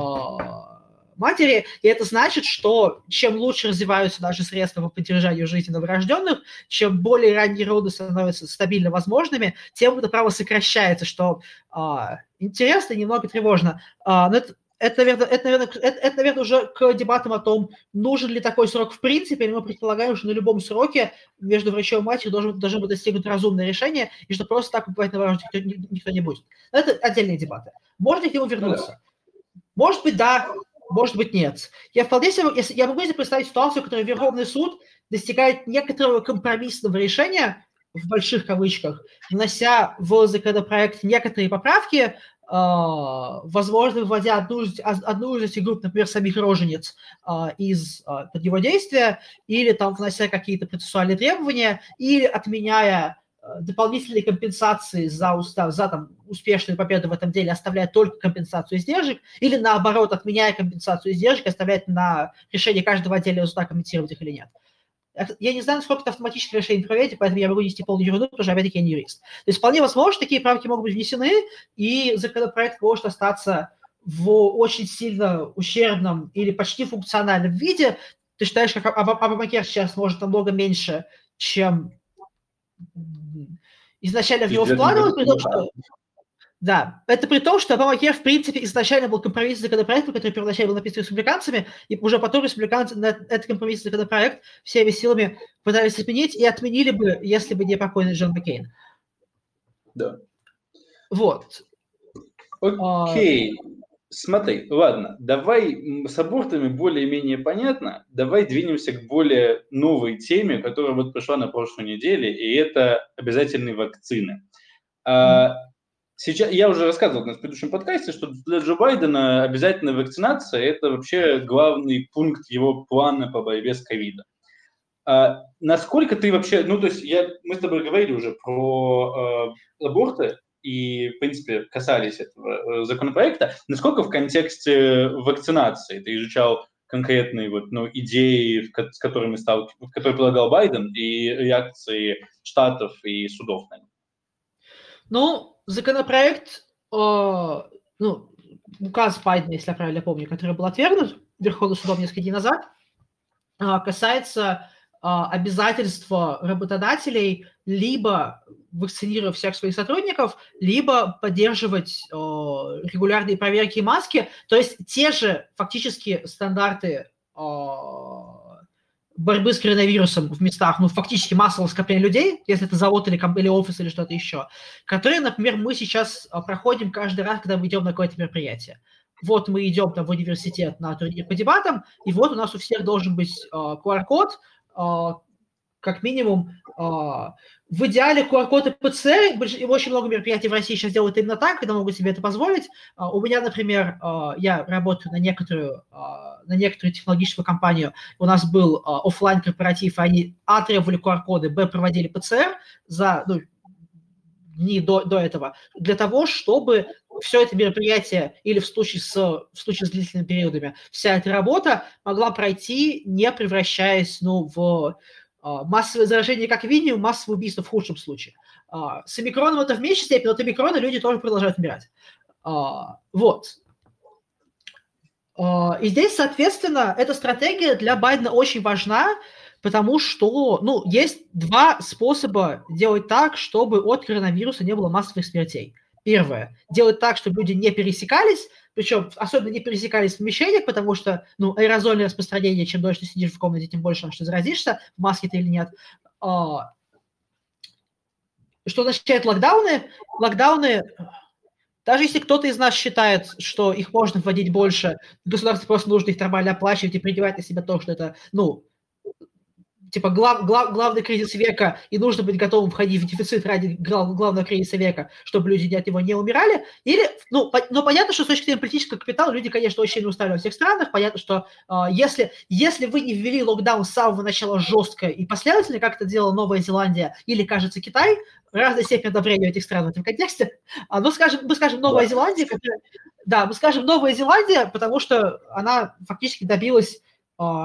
матери, и это значит, что чем лучше развиваются наши средства по поддержанию жизни новорожденных, чем более ранние роды становятся стабильно возможными, тем это право сокращается, что а, интересно и немного тревожно. А, но это, это, наверное, это, наверное, это, это, наверное, уже к дебатам о том, нужен ли такой срок в принципе, или мы предполагаем, что на любом сроке между врачом и матерью должен, должно быть достигнуто разумное решение, и что просто так убивать новорожденных никто, никто не будет. Это отдельные дебаты. Можно к нему вернуться? Может быть, да, может быть, нет. Я вполне себе, я могу себе представить ситуацию, в которой Верховный суд достигает некоторого компромиссного решения, в больших кавычках, внося в законопроект некоторые поправки, возможно, выводя одну из, одну из этих групп, например, самих роженец а, из а, под его действия, или там внося какие-то процессуальные требования, или отменяя дополнительные компенсации за устав, за там, успешную победу в этом деле, оставляя только компенсацию издержек, или наоборот, отменяя компенсацию издержек, оставляет на решение каждого отдельного суда комментировать их или нет. Я не знаю, насколько это автоматическое решение проведете, поэтому я могу нести полную ерунду, потому что, опять-таки, я не юрист. То есть вполне возможно, что такие правки могут быть внесены, и законопроект может остаться в очень сильно ущербном или почти функциональном виде. Ты считаешь, как Обамакер сейчас может намного меньше, чем изначально в него вкладывалось, при том, что да, это при том, что Обамакер, в принципе, изначально был компромиссный законопроект, который первоначально был написан республиканцами, и уже потом республиканцы на этот компромиссный законопроект всеми силами пытались отменить и отменили бы, если бы не покойный Джон Маккейн. Да. Вот. Окей. А... Смотри, ладно, давай с абортами более-менее понятно, давай двинемся к более новой теме, которая вот пришла на прошлой неделе, и это обязательные вакцины. Mm-hmm. Сейчас, я уже рассказывал на предыдущем подкасте, что для Джо Байдена обязательная вакцинация – это вообще главный пункт его плана по борьбе с ковидом. А насколько ты вообще, ну, то есть я, мы с тобой говорили уже про э, аборты и, в принципе, касались этого э, законопроекта. Насколько в контексте вакцинации ты изучал конкретные вот, ну, идеи, с которыми стал, которые предлагал Байден, и реакции штатов и судов на них? Ну, законопроект, э, ну, указ Байдена, если я правильно помню, который был отвергнут Верховным судом несколько дней назад, э, касается э, обязательства работодателей либо вакцинировать всех своих сотрудников, либо поддерживать э, регулярные проверки и маски, то есть те же фактически стандарты э, борьбы с коронавирусом в местах, ну, фактически массового скопления людей, если это завод или, или офис или что-то еще, которые, например, мы сейчас а, проходим каждый раз, когда мы идем на какое-то мероприятие. Вот мы идем там в университет на турнир по дебатам, и вот у нас у всех должен быть uh, QR-код, uh, как минимум, uh, в идеале QR-код и ПЦР, очень много мероприятий в России сейчас делают именно так, когда могут себе это позволить. У меня, например, я работаю на некоторую, на некоторую технологическую компанию, у нас был офлайн корпоратив они, а, требовали QR-коды, б, проводили ПЦР за ну, дни до, до этого, для того, чтобы все это мероприятие или в случае, с, в случае с длительными периодами вся эта работа могла пройти, не превращаясь ну, в а, массовое заражение как минимум, массовое убийство в худшем случае. А, с омикроном это в меньшей степени, но от омикрона люди тоже продолжают умирать. А, вот. И здесь, соответственно, эта стратегия для Байдена очень важна, потому что, ну, есть два способа делать так, чтобы от коронавируса не было массовых смертей. Первое, делать так, чтобы люди не пересекались, причем особенно не пересекались в помещениях, потому что, ну, аэрозольное распространение, чем дольше ты сидишь в комнате, тем больше что заразишься, в маске ты или нет. А, что означает локдауны? Локдауны, даже если кто-то из нас считает, что их можно вводить больше, государство просто нужно их нормально оплачивать и принимать на себя то, что это, ну, типа глав, глав, главный кризис века, и нужно быть готовым входить в дефицит ради глав, главного кризиса века, чтобы люди от него не умирали, или, ну, по, но понятно, что с точки зрения политического капитала люди, конечно, очень устали во всех странах, понятно, что э, если, если вы не ввели локдаун с самого начала жестко и последовательно, как это делала Новая Зеландия или, кажется, Китай, разной степени одобрения этих стран в этом контексте, а, ну, скажем, мы скажем Новая Зеландия, которая, да, мы скажем Новая Зеландия, потому что она фактически добилась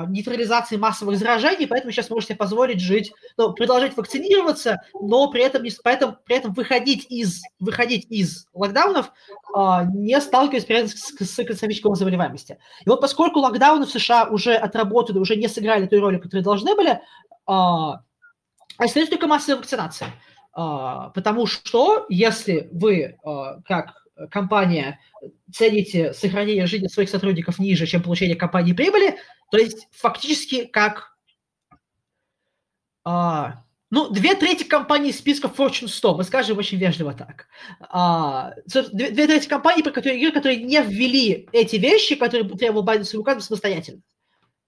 нейтрализации массовых заражений, поэтому сейчас можете позволить жить, ну, продолжать вакцинироваться, но при этом, не, поэтому, при этом выходить из, выходить из локдаунов, а, не сталкиваясь при этом с, с экономической заболеваемости. И вот поскольку локдауны в США уже отработали, уже не сыграли ту роль, которую должны были, а, остается только массовая вакцинация. А, потому что если вы, а, как компания, цените сохранение жизни своих сотрудников ниже, чем получение компании прибыли, то есть фактически как... А, ну, две трети компаний из списка Fortune 100, мы скажем очень вежливо так. А, две, две трети компаний, про которые, которые не ввели эти вещи, которые требовал Байден своим указом самостоятельно.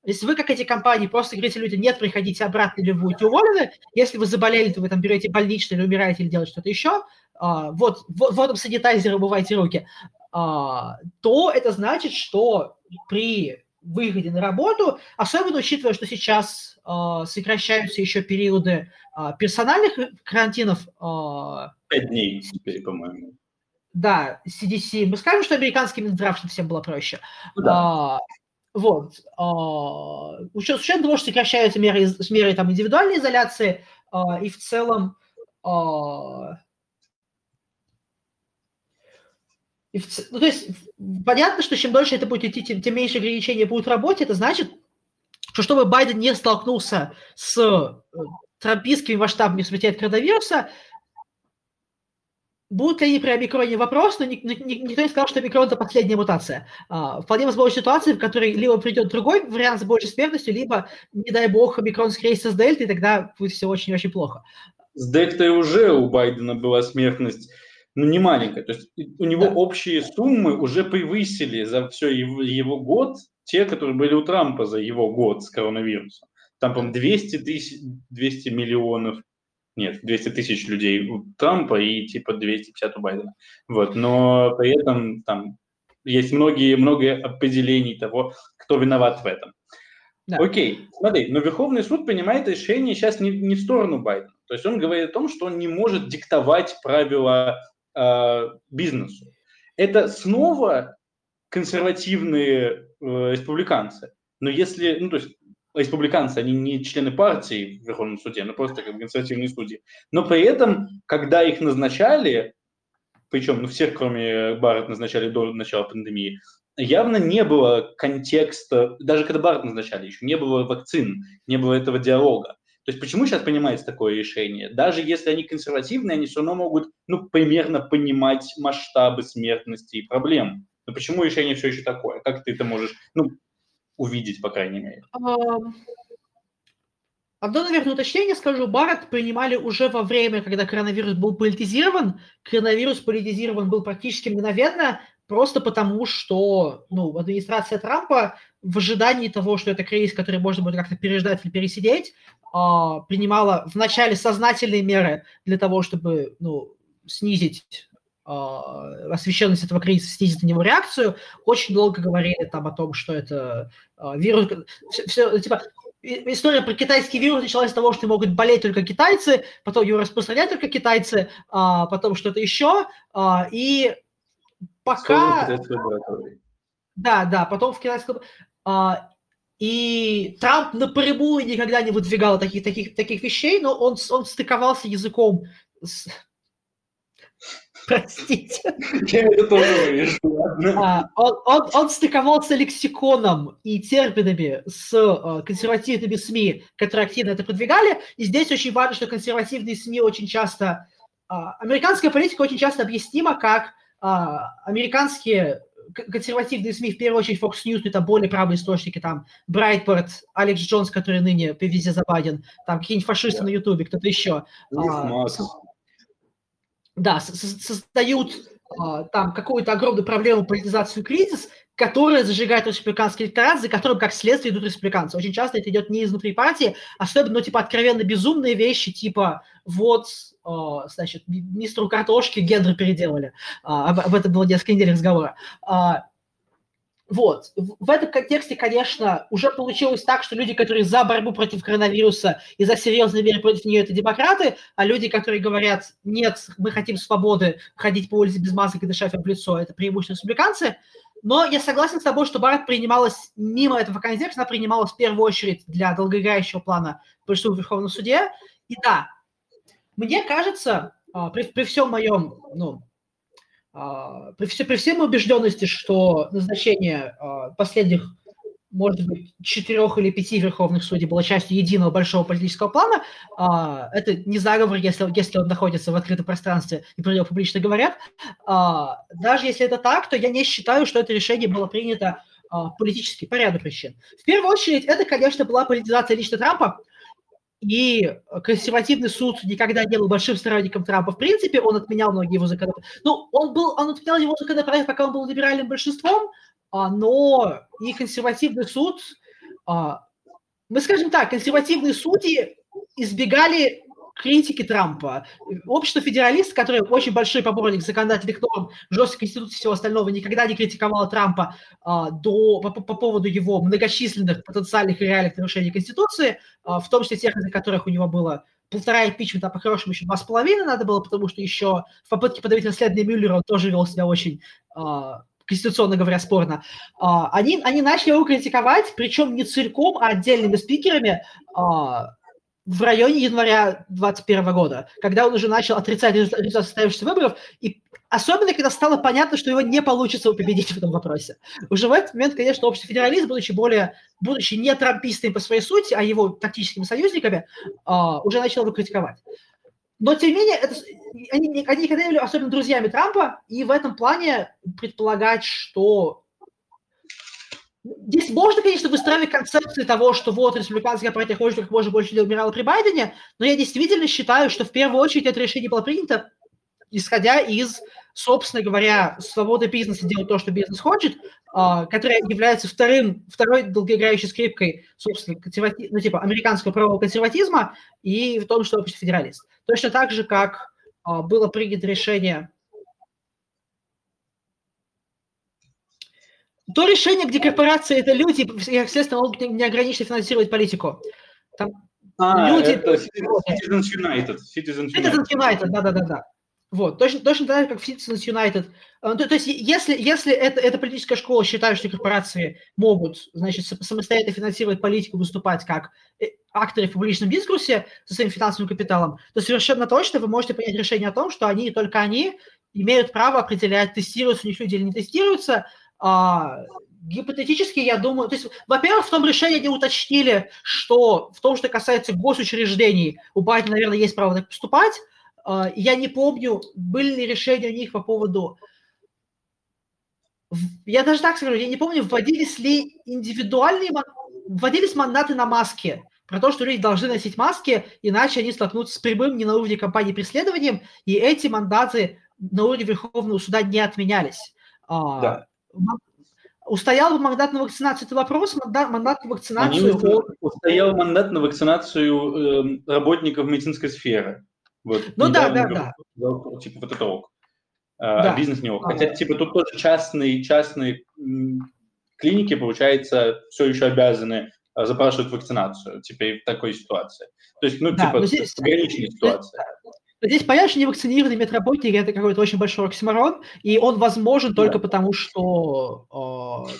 Если вы, как эти компании, просто говорите людям, нет, приходите обратно, или вы будете уволены, если вы заболели, то вы там берете больничный, или умираете, или делаете что-то еще, а, вот, вот, вот санитайзер, умывайте руки, а, то это значит, что при выходе на работу, особенно учитывая, что сейчас э, сокращаются еще периоды э, персональных карантинов. Э, Пять дней теперь, по-моему. Да, CDC. Мы скажем, что американский Минздрав, чтобы всем было проще. Ну да. А, вот. А, учетом того, что сокращаются меры, меры там, индивидуальной изоляции, а, и в целом а, И, ну, то есть понятно, что чем дольше это будет идти, тем, тем меньше ограничения будут в работе. Это значит, что чтобы Байден не столкнулся с э, трампийскими масштабами смерти от коронавируса, Будут ли они при омикроне вопрос, но никто не сказал, что омикрон – это последняя мутация. А, вполне возможна ситуация, в которой либо придет другой вариант с большей смертностью, либо, не дай бог, омикрон скрестится с дельтой, и тогда будет все очень-очень плохо. С дельтой уже у Байдена была смертность ну, не маленькая. То есть у него да. общие суммы уже превысили за все его, его год те, которые были у Трампа за его год с коронавирусом. Там, по-моему, 200 тысяч, 200 миллионов, нет, 200 тысяч людей у Трампа и типа 250 у Байдена. Вот, но при этом там есть многие, много определений того, кто виноват в этом. Да. Окей, смотри, но Верховный суд принимает решение сейчас не, не в сторону Байдена. То есть он говорит о том, что он не может диктовать правила э, бизнесу. Это снова консервативные э, республиканцы. Но если, ну то есть республиканцы, они не члены партии в Верховном суде, но просто как консервативные судьи. Но при этом, когда их назначали, причем ну, всех, кроме Барретт, назначали до начала пандемии, явно не было контекста, даже когда Барретт назначали, еще не было вакцин, не было этого диалога. То есть почему сейчас принимается такое решение? Даже если они консервативные, они все равно могут ну, примерно понимать масштабы смертности и проблем. Но почему решение все еще такое? Как ты это можешь ну, увидеть, по крайней мере? Одно, наверное, уточнение скажу. Барретт принимали уже во время, когда коронавирус был политизирован. Коронавирус политизирован был практически мгновенно, просто потому что ну, администрация Трампа в ожидании того, что это кризис, который можно будет как-то переждать или пересидеть, принимала вначале сознательные меры для того, чтобы ну, снизить а, освещенность этого кризиса, снизить на него реакцию. Очень долго говорили там о том, что это а, вирус... Все, все, типа, история про китайский вирус началась с того, что могут болеть только китайцы, потом его распространять только китайцы, а потом что-то еще, а, и пока... Да, да, потом в китайском... А, и Трамп напрямую никогда не выдвигал таких, таких, таких вещей, но он, он стыковался языком с... Простите. Я это тоже вижу, а, он, он, он стыковался лексиконом и терминами с uh, консервативными СМИ, которые активно это продвигали. И здесь очень важно, что консервативные СМИ очень часто... Uh, американская политика очень часто объяснима как uh, американские консервативные СМИ, в первую очередь Fox News, это более правые источники, там Брайтборд, Алекс Джонс, который ныне везде западен, там какие-нибудь фашисты yeah. на Ютубе, кто-то еще. А, да, создают а, там какую-то огромную проблему, политизацию, кризис, которая зажигает республиканский электорат, за которым, как следствие, идут республиканцы. Очень часто это идет не изнутри партии, особенно, ну, типа, откровенно безумные вещи, типа, вот, э, значит, мистеру картошки гендер переделали. А, об, об этом было несколько недель разговора. А, вот. В этом контексте, конечно, уже получилось так, что люди, которые за борьбу против коронавируса и за серьезные меры против нее, это демократы, а люди, которые говорят, нет, мы хотим свободы, ходить по улице без масок и дышать в лицо, это преимущественно республиканцы. Но я согласен с тобой, что Барретт принималась мимо этого контекста, она принималась в первую очередь для долгоиграющего плана по в Верховном суде. И да, мне кажется, а, при, при всем моем, ну, а, при, все, при всей убежденности, что назначение а, последних может быть, четырех или пяти верховных судей была частью единого большого политического плана. А, это не заговор, если, если он находится в открытом пространстве и про него публично говорят. А, даже если это так, то я не считаю, что это решение было принято а, политически по ряду причин. В первую очередь, это, конечно, была политизация лично Трампа, и консервативный суд никогда не был большим сторонником Трампа. В принципе, он отменял многие его законопроекты. Ну, он, был, он отменял его законопроекты, пока он был либеральным большинством, но и консервативный суд, а, мы скажем так, консервативные судьи избегали критики Трампа. Общество федералистов, которое очень большой поборник законодательных норм, жесткой конституции и всего остального, никогда не критиковало Трампа а, до, по, по поводу его многочисленных потенциальных и реальных нарушений Конституции, а, в том числе тех, из которых у него было полтора импичмента, а по-хорошему еще два с половиной надо было, потому что еще в попытке подавить расследование Мюллера он тоже вел себя очень а, конституционно говоря, спорно, а, они, они начали его критиковать, причем не целиком, а отдельными спикерами а, в районе января 2021 года, когда он уже начал отрицать результаты состоявшихся выборов, и особенно, когда стало понятно, что его не получится победить в этом вопросе. Уже в этот момент, конечно, общество федералист, будучи более, будучи не трампистами по своей сути, а его тактическими союзниками, а, уже начал его критиковать. Но, тем не менее, это, они, они никогда не были особенно друзьями Трампа, и в этом плане предполагать, что... Здесь можно, конечно, выстраивать концепции того, что вот республиканская партия хочет как можно больше людей умирало при Байдене, но я действительно считаю, что в первую очередь это решение было принято, исходя из, собственно говоря, свободы бизнеса делать то, что бизнес хочет, а, которая является вторым, второй долгоиграющей скрипкой, собственно, консервати... ну, типа, американского правового консерватизма и в том, что общество федералист. Точно так же, как а, было принято решение то решение, где корпорации – это люди, и, естественно, могут неограниченно финансировать политику. Там а, люди... это. Citizens United, Citizens United да-да-да. Вот, точно, точно так же, как в Citizens United. А, то, то есть, если, если это, эта политическая школа считает, что корпорации могут, значит, самостоятельно финансировать политику, выступать как э, акторы в публичном дискурсе со своим финансовым капиталом, то совершенно точно вы можете принять решение о том, что они, только они, имеют право определять, тестируются у них люди или не тестируются. А, гипотетически, я думаю, то есть, во-первых, в том решении они уточнили, что в том, что касается госучреждений, у Байдена, наверное, есть право так поступать, я не помню, были ли решения у них по поводу... Я даже так скажу, я не помню, вводились ли индивидуальные... Вводились мандаты на маски. Про то, что люди должны носить маски, иначе они столкнутся с прямым не на уровне компании преследованием, и эти мандаты на уровне Верховного суда не отменялись. А, да. Устоял бы мандат на вакцинацию, это вопрос, мандат, мандат на вакцинацию... Они устоял мандат на вакцинацию э, работников медицинской сферы. Вот, ну да, да, да. Типа вот это ок. А, да. бизнес не ок. Хотя, да. типа, тут тоже частные, частные клиники, получается, все еще обязаны а, запрашивать вакцинацию, типа, в такой ситуации. То есть, ну, да, типа, здесь, ограниченная ситуация. Здесь, понятно, что невакцинированный медработник – это какой-то очень большой оксиморон, и он возможен да. только потому, что э,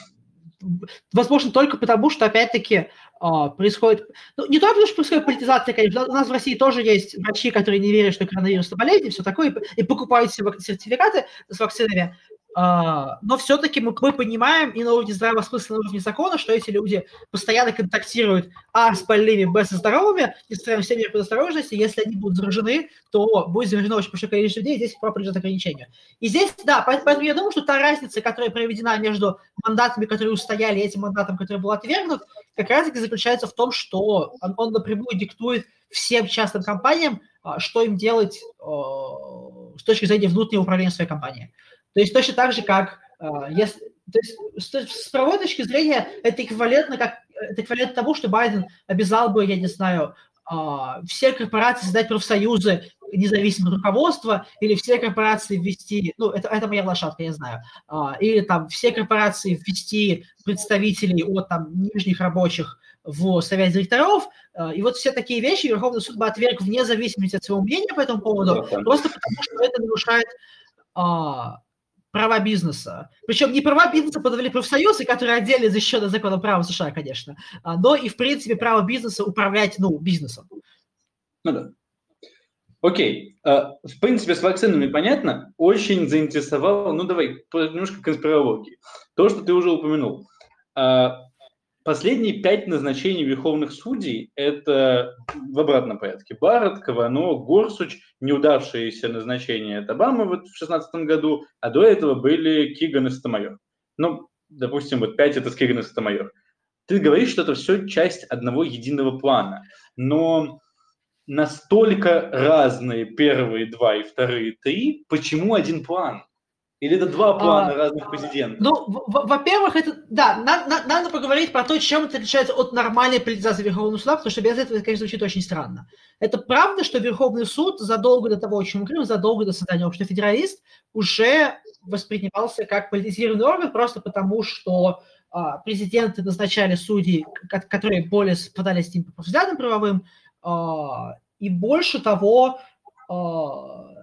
возможно только потому, что, опять-таки, а, происходит... Ну, не только что происходит политизация, конечно, у нас в России тоже есть врачи, которые не верят, что коронавирус – болезнь и все такое, и покупают себе сертификаты с вакцинами, но все-таки мы, мы понимаем и на уровне здравого смысла, на уровне закона, что эти люди постоянно контактируют а с больными, б со здоровыми, несмотря на все меры предосторожности, если они будут заражены, то будет заражено очень большое количество людей, здесь право подлежит ограничению. И здесь, да, поэтому я думаю, что та разница, которая проведена между мандатами, которые устояли, и этим мандатом, который был отвергнут, как раз таки заключается в том, что он, он напрямую диктует всем частным компаниям, а, что им делать с точки зрения внутреннего управления своей компанией. То есть точно так же, как а, если, то есть, с, с правовой точки зрения это эквивалентно, как, это эквивалент того, что Байден обязал бы, я не знаю, а, все корпорации создать профсоюзы независимого руководства или все корпорации ввести, ну, это, это моя лошадка, я знаю, а, или там все корпорации ввести представителей от там нижних рабочих в совет директоров, и вот все такие вещи Верховный суд бы отверг вне зависимости от своего мнения по этому поводу, просто потому что это нарушает права бизнеса. Причем не права бизнеса подавили профсоюзы, которые отдельно защищены законом права США, конечно, а, но и, в принципе, право бизнеса управлять, ну, бизнесом. Ну да. Окей. А, в принципе, с вакцинами понятно. Очень заинтересовало, ну давай, немножко конспирологии. То, что ты уже упомянул. Последние пять назначений верховных судей – это в обратном порядке. Барретт, Кавано, Горсуч, неудавшиеся назначения от Обамы вот в 2016 году, а до этого были Киган и Стамайор. Ну, допустим, вот пять – это Киган и Стамайор. Ты говоришь, что это все часть одного единого плана, но настолько разные первые два и вторые три, почему один план? Или это два плана а, разных президентов? Ну, во-первых, это, да, надо, надо, надо поговорить про то, чем это отличается от нормальной политизации Верховного суда, потому что без этого это, конечно, звучит очень странно. Это правда, что Верховный суд задолго до того, о чем мы говорим, задолго до создания общества федералист, уже воспринимался как политизированный орган, просто потому что а, президенты назначали судей, которые более совпадали с ним по взглядам правовым, а, и больше того, а,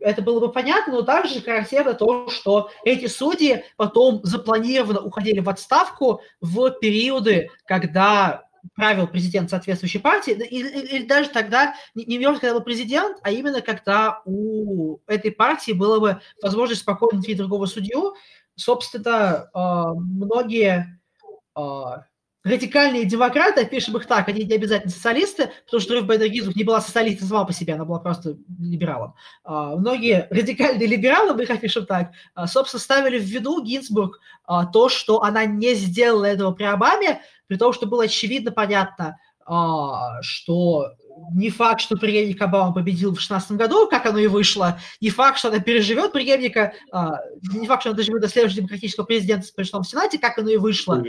это было бы понятно, но также характерно то, что эти судьи потом запланированно уходили в отставку в периоды, когда правил президент соответствующей партии, или, или даже тогда, не, не важно, когда был президент, а именно когда у этой партии было бы возможность спокойно найти другого судью. Собственно, а, многие радикальные демократы, опишем их так, они не обязательно социалисты, потому что Руф Бейдер Гинзбург не была социалистом сама по себе, она была просто либералом. А, многие радикальные либералы, мы их опишем так, а, собственно, ставили в виду Гинзбург а, то, что она не сделала этого при Обаме, при том, что было очевидно понятно, что не факт, что преемник Обама победил в 2016 году, как оно и вышло, не факт, что она переживет преемника, а, не факт, что она доживет до следующего демократического президента в Сенате, как оно и вышло.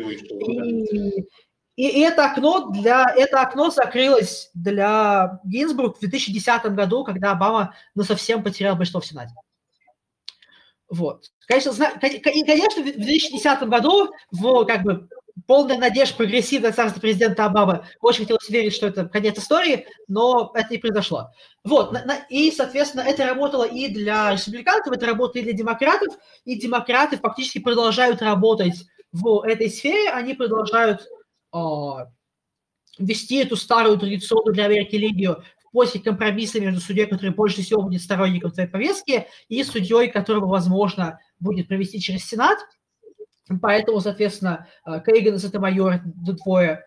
И, и это окно, для, это окно закрылось для Гинзбург в 2010 году, когда Обама ну, совсем потерял большинство в Сенате. Вот. Конечно, конечно, в 2010 году в как бы полная надежда прогрессивное царство президента Обамы. Очень хотелось верить, что это конец истории, но это не произошло. Вот, и, соответственно, это работало и для республиканцев, это работало и для демократов, и демократы фактически продолжают работать в этой сфере, они продолжают э, вести эту старую традиционную для Америки линию в поиске компромисса между судьей, который больше всего будет сторонником твоей повестки, и судьей, которого, возможно, будет провести через Сенат – Поэтому, соответственно, э, Кейган и Сатамайор двое.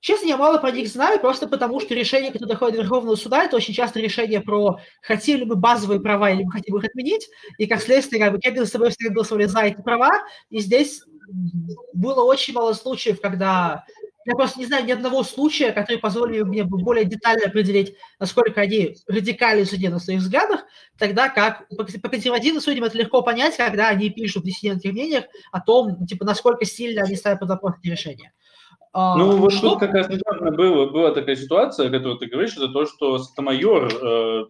Честно, я мало про них знаю, просто потому что решение, которое доходит до Верховного суда, это очень часто решение про хотим ли мы базовые права или мы хотим их отменить, и как следствие, как бы Кейган с собой всегда голосовали за эти права, и здесь было очень мало случаев, когда я просто не знаю ни одного случая, который позволил мне более детально определить, насколько они радикальны судьи на своих взглядах, тогда как по консервативным судьям это легко понять, когда они пишут в диссидентских мнениях о том, типа, насколько сильно они ставят под вопрос эти решения. А, ну, вот что... тут как раз недавно было, была такая ситуация, о которой ты говоришь, это то, что Сатамайор э,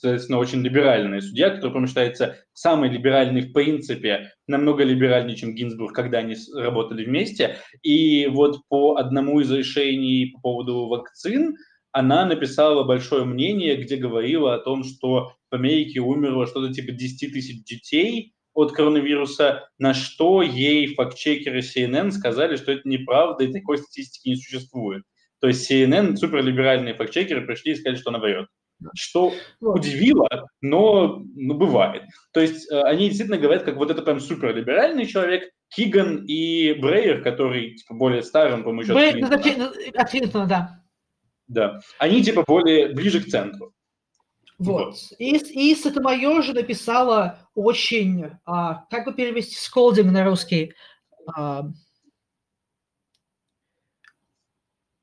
соответственно, очень либеральный судья, который, по считается самый либеральный в принципе, намного либеральнее, чем Гинзбург, когда они работали вместе. И вот по одному из решений по поводу вакцин она написала большое мнение, где говорила о том, что в Америке умерло что-то типа 10 тысяч детей от коронавируса, на что ей фактчекеры CNN сказали, что это неправда и такой статистики не существует. То есть CNN, суперлиберальные фактчекеры, пришли и сказали, что она врет что удивило, но ну, бывает. То есть э, они действительно говорят, как вот это прям суперлиберальный человек, Киган и Брейер, который типа, более старым, по-моему, еще Брейер, от Клинтона. От Клинтона, да. Да, они типа более ближе к центру. Вот. вот. И, и Сатамайор же написала очень, а, как бы перевести сколдинг на русский, а,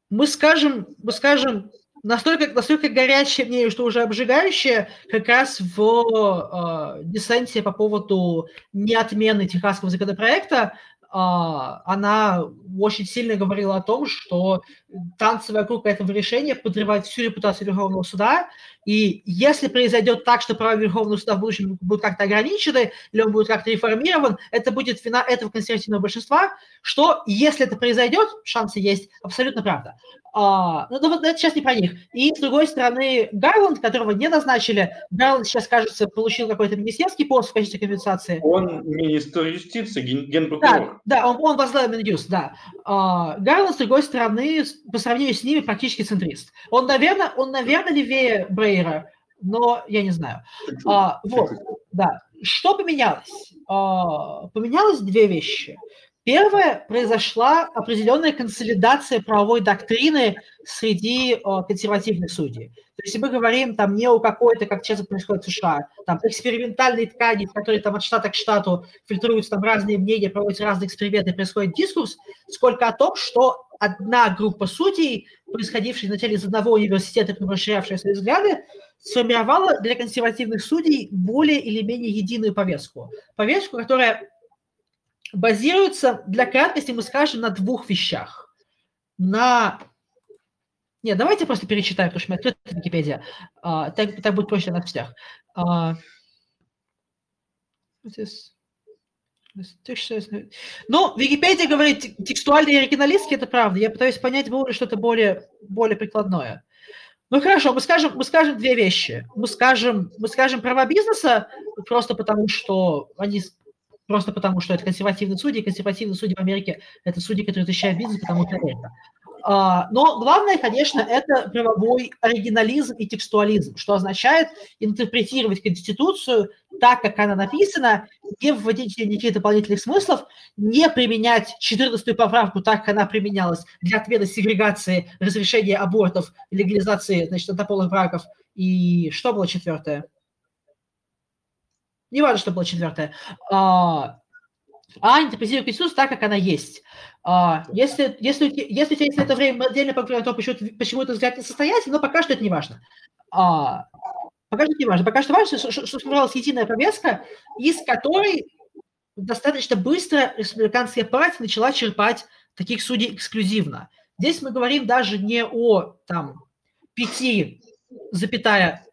мы скажем, мы скажем, настолько, настолько горячее мнение, что уже обжигающее, как раз в э, диссенте по поводу неотмены техасского законопроекта, э, она очень сильно говорила о том, что танцы вокруг этого решения подрывают всю репутацию Верховного суда, И если произойдет так, что права Верховного суда в будущем будут как-то ограничены, или он будет как-то реформирован, это будет вина этого консервативного большинства, что, если это произойдет, шансы есть, абсолютно правда. А, ну, ну, это сейчас не про них. И, с другой стороны, Гарланд, которого не назначили, Гарланд сейчас, кажется, получил какой-то министерский пост в качестве компенсации. Он министр юстиции, ген, генпрокурор. Да, да он, он возглавил Минюст, да. А, Гарланд, с другой стороны, по сравнению с ними, практически центрист. Он, наверное, он, наверное, левее Брейера, но я не знаю. А, вот, да. Что поменялось? А, поменялось две вещи. Первое, произошла определенная консолидация правовой доктрины среди о, консервативных судей. То есть мы говорим там не о какой-то, как часто происходит в США, там экспериментальной ткани, в которой там от штата к штату фильтруются там разные мнения, проводятся разные эксперименты, происходит дискурс, сколько о том, что одна группа судей, происходившая вначале из одного университета, расширявшая свои взгляды, сформировала для консервативных судей более или менее единую повестку. Повестку, которая базируется, для краткости мы скажем, на двух вещах. На... Нет, давайте просто перечитаем, потому что мы открыта Википедия. А, так, так будет проще на всех. А... Ну, Википедия говорит, текстуальные оригиналистки, это правда. Я пытаюсь понять, было ли что-то более, более прикладное. Ну хорошо, мы скажем, мы скажем две вещи. Мы скажем, мы скажем права бизнеса, просто потому что они просто потому, что это консервативные судьи. Консервативные судьи в Америке – это судьи, которые защищают бизнес, потому что это. А, но главное, конечно, это правовой оригинализм и текстуализм, что означает интерпретировать Конституцию так, как она написана, не вводить никаких дополнительных смыслов, не применять 14-ю поправку так, как она применялась для ответа сегрегации, разрешения абортов, легализации значит, однополых браков. И что было четвертое? не важно, что было четвертое, а, а интерпретировать Конституцию так, как она есть. А, если, если, если у тебя есть это время, отдельно поговорим о том, почему, почему это взгляд несостоятельный, но пока что это не важно. А, пока что не важно. Пока что важно, что, что, единая повестка, из которой достаточно быстро республиканская партия начала черпать таких судей эксклюзивно. Здесь мы говорим даже не о там, пяти, запятая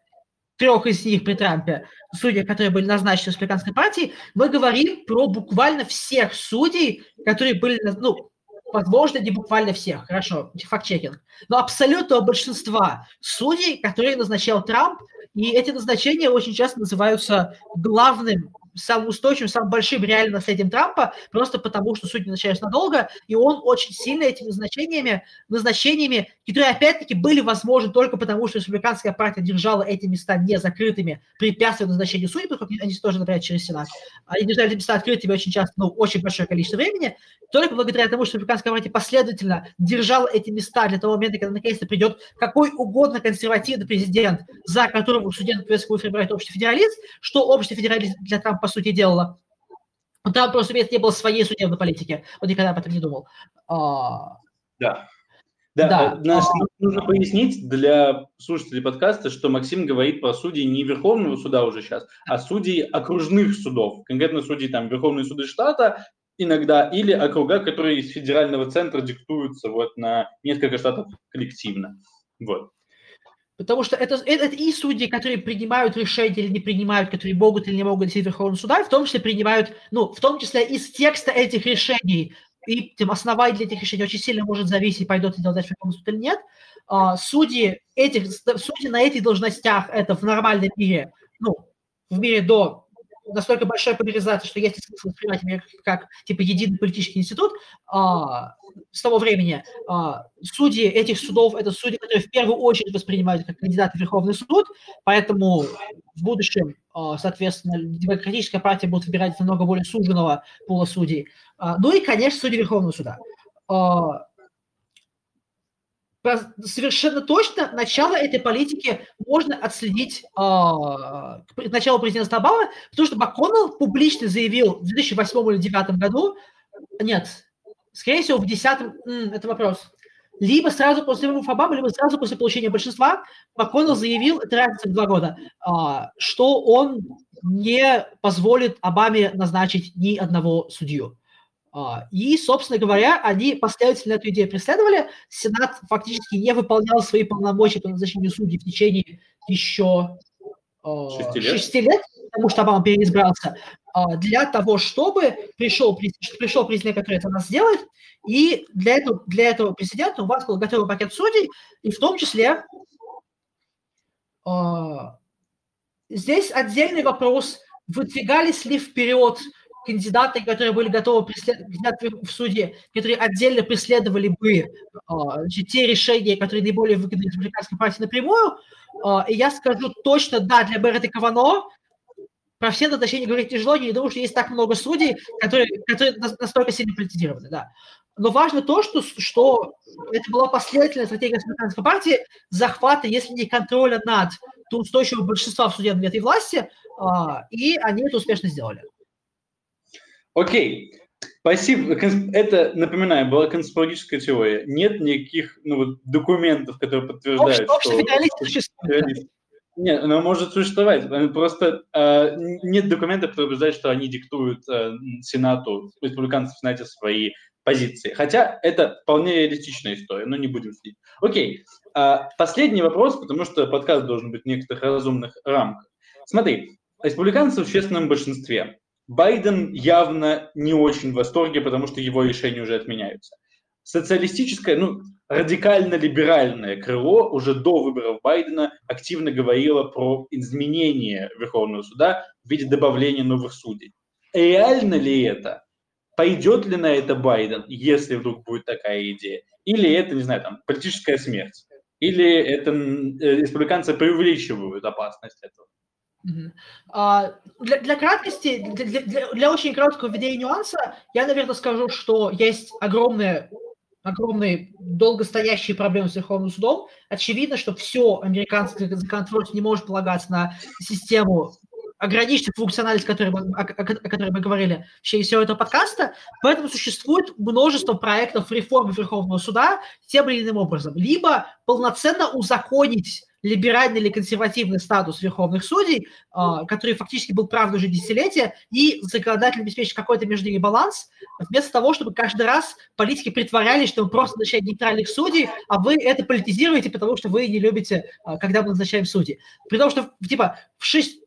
трех из них при Трампе, судей, которые были назначены республиканской партии, мы говорим про буквально всех судей, которые были, ну, возможно, не буквально всех, хорошо, факт-чекинг, но абсолютного большинства судей, которые назначал Трамп, и эти назначения очень часто называются главным самым устойчивым, самым большим реально наследием Трампа, просто потому что судьи назначаются надолго, и он очень сильно этими назначениями, назначениями, которые опять-таки были возможны только потому, что республиканская партия держала эти места не закрытыми, препятствуя назначению судей, поскольку они тоже, например, через Сенат. Они держали эти места открытыми очень часто, ну, очень большое количество времени, только благодаря тому, что республиканская партия последовательно держала эти места для того момента, когда наконец-то придет какой угодно консервативный президент, за которого студент будет выбирать общий федералист, что общий федералист для Трампа по сути, делала. Там просто не было своей судебной политики. Он никогда об этом не думал. А... Да. Да, да. Э, Наш, нужно пояснить для слушателей подкаста, что Максим говорит про судей не Верховного суда уже сейчас, а судей окружных судов, конкретно судей там Верховные суды штата иногда, или округа, которые из федерального центра диктуются вот на несколько штатов коллективно. Вот. Потому что это, это, это и судьи, которые принимают решения или не принимают, которые могут или не могут сидеть в Верховном суда, в том числе принимают, ну, в том числе из текста этих решений, и тем основание для этих решений очень сильно может зависеть, пойдет ли делать Верховный суд или нет. А, судьи, этих, судьи на этих должностях, это в нормальном мире, ну, в мире до настолько большая поляризация, что есть смысл воспринимать мир как, типа, единый политический институт, а, с того времени а, судьи этих судов – это судьи, которые в первую очередь воспринимают как кандидаты в Верховный суд, поэтому в будущем, а, соответственно, демократическая партия будет выбирать намного более суженного пула судей. А, ну и, конечно, судьи Верховного суда. Совершенно точно начало этой политики можно отследить э, к началу президента Обамы, потому что МакКоннелл публично заявил в 2008 или 2009 году, нет, Скорее всего, в десятом... Это вопрос. Либо сразу после выборов Обамы, либо сразу после получения большинства МакКоннелл заявил, это разница в два года, а, что он не позволит Обаме назначить ни одного судью. А, и, собственно говоря, они последовательно эту идею преследовали. Сенат фактически не выполнял свои полномочия по назначению судей в течение еще Шести лет? 6 лет, потому что Обама переизбрался, а, для того, чтобы пришел, пришел президент, который это нас сделает, и для этого, для этого президента у вас был готовый пакет судей, и в том числе а, здесь отдельный вопрос, выдвигались ли вперед кандидаты, которые были готовы преследовать в суде, которые отдельно преследовали бы а, значит, те решения, которые наиболее выгодны республиканской партии напрямую. А, И я скажу точно, да, для Беррета Кавано про все назначения говорить тяжело, я не думаю, что есть так много судей, которые, которые нас- настолько сильно политизированы, да. Но важно то, что, что это была последовательная стратегия республиканской партии захвата, если не контроля над большинства в судебной ветви власти, а, и они это успешно сделали. Окей. Спасибо. Это, напоминаю, была конспирологическая теория. Нет никаких ну, вот, документов, которые подтверждают, Общество, общество что... террорист. Нет, она может существовать. э, Просто э, нет документов, которые утверждают, что они диктуют э, Сенату, республиканцам в Сенате свои позиции. Хотя это вполне реалистичная история, но не будем судить. Окей. А, последний вопрос, потому что подкаст должен быть в некоторых разумных рамках. Смотри, республиканцы в общественном большинстве. Байден явно не очень в восторге, потому что его решения уже отменяются. Социалистическое, ну, радикально-либеральное крыло уже до выборов Байдена активно говорило про изменение Верховного суда в виде добавления новых судей. Реально ли это? Пойдет ли на это Байден, если вдруг будет такая идея? Или это, не знаю, там, политическая смерть? Или это э, республиканцы преувеличивают опасность этого? А, Для, для краткости, для, для- для- очень короткого введения нюанса, я, наверное, скажу, что есть огромные, огромные долгостоящие проблемы с Верховным судом. Очевидно, что все американское законотворчество не может полагаться на систему ограниченных функциональность, о которой, мы, о- о которой мы говорили в течение всего этого подкаста, поэтому существует множество проектов реформы Верховного суда тем или иным образом. Либо полноценно узаконить либеральный или консервативный статус верховных судей, а, который фактически был правда уже десятилетия, и законодательно обеспечить какой-то между ними баланс, вместо того, чтобы каждый раз политики притворялись, что мы просто назначаем нейтральных судей, а вы это политизируете, потому что вы не любите, а, когда мы назначаем судей. При том, что, типа, в 6...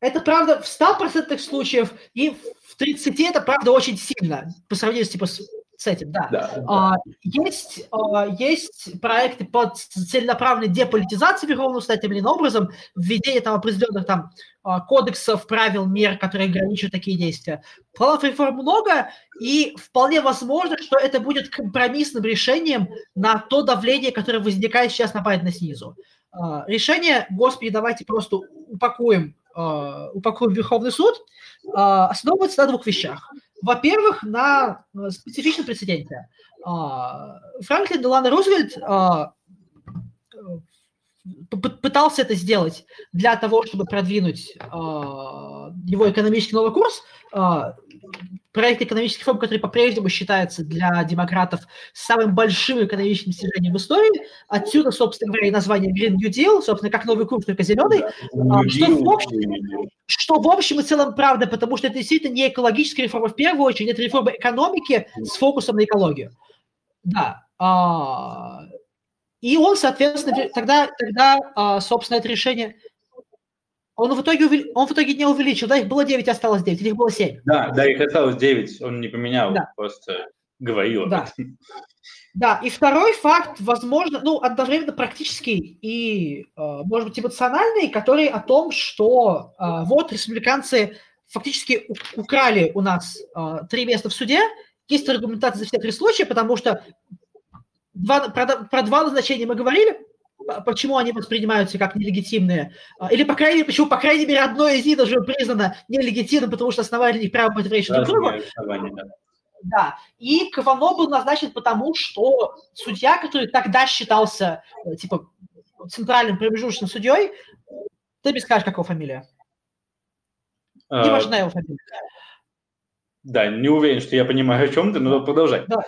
Это правда в 100% случаев, и в 30 это правда очень сильно, по сравнению с, типа, с, с этим, да. Да. А, Есть, а, есть проекты по целенаправленной деполитизации Верховного Суда тем или иным образом, введение там определенных там а, кодексов, правил, мер, которые ограничивают такие действия. Планов реформ много, и вполне возможно, что это будет компромиссным решением на то давление, которое возникает сейчас на Байдена снизу. Решение, господи, давайте просто упакуем, упакуем Верховный суд, основывается на двух вещах. Во-первых, на э, специфичном прецеденте. А, Франклин Делано Рузвельт а, п- пытался это сделать для того, чтобы продвинуть а, его экономический новый курс. Проект экономических реформ, который по-прежнему считается для демократов самым большим экономическим достижением в истории. Отсюда, собственно говоря, и название Green New Deal, собственно, как новый курс, только зеленый. А, что в общем- Что в общем и целом правда, потому что это действительно не экологическая реформа в первую очередь, это реформа экономики с фокусом на экологию. Да. а, И он, соответственно, тогда, тогда а, собственно, это решение... Он в, итоге он в итоге не увеличил, да, их было 9, осталось 9, или их было 7. Да, да, их осталось 9, он не поменял, Да. просто говорил. Да. Да, и второй факт, возможно, ну, одновременно практический и, э, может быть, эмоциональный, который о том, что э, вот республиканцы фактически украли у нас э, три места в суде. Есть аргументация за все три случая, потому что два, про, про два назначения мы говорили, почему они воспринимаются как нелегитимные, А, или, по крайней мере, почему, по крайней мере, одно из них даже признано нелегитимным, потому что основали их право противоречия друг другу. Да. Да, и Кавано был назначен потому, что судья, который тогда считался, э, типа, центральным промежуточным судьей, ты мне скажешь, как его фамилия. Не А, важна его фамилия. Да, не уверен, что я понимаю, о чем ты, но продолжай. А,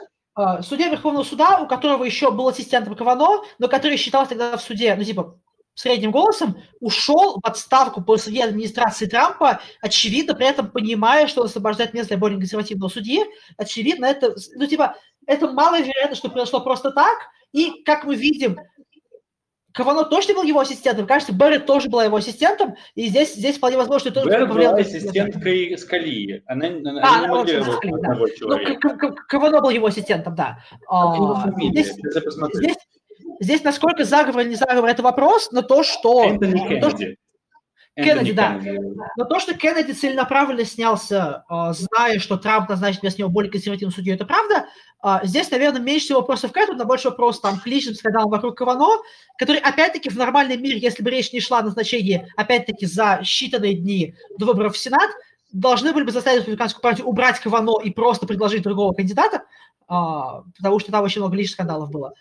Судья Верховного суда, у которого еще был ассистентом Кавано, но который считался тогда в суде, ну, типа, средним голосом, ушел в отставку после администрации Трампа, очевидно, при этом понимая, что он освобождает место для более консервативного судьи. Очевидно, это, ну, типа, это маловероятно, что произошло просто так. И, как мы видим, Кавано точно был его ассистентом, кажется, Берретт тоже была его ассистентом, и здесь, здесь вполне возможно, что Берретт была ассистенткой Скалии. Она, она, а, не могла Скали, да. ну, Кавано был его ассистентом, да. А, здесь, здесь, здесь, насколько заговор или не заговор, это вопрос, но то, что... Энтони Кеннеди. Кеннеди, да. Но то, что Кеннеди целенаправленно снялся, а, зная, что Трамп назначит вместо него более консервативную судью, это правда. А, здесь, наверное, меньше всего вопросов к этому, но больше вопрос там к личным скандалам вокруг Кавано, который, опять-таки, в нормальном мире, если бы речь не шла о назначении, опять-таки, за считанные дни до выборов в Сенат, должны были бы заставить республиканскую партию убрать Кавано и просто предложить другого кандидата, а, потому что там очень много личных скандалов было.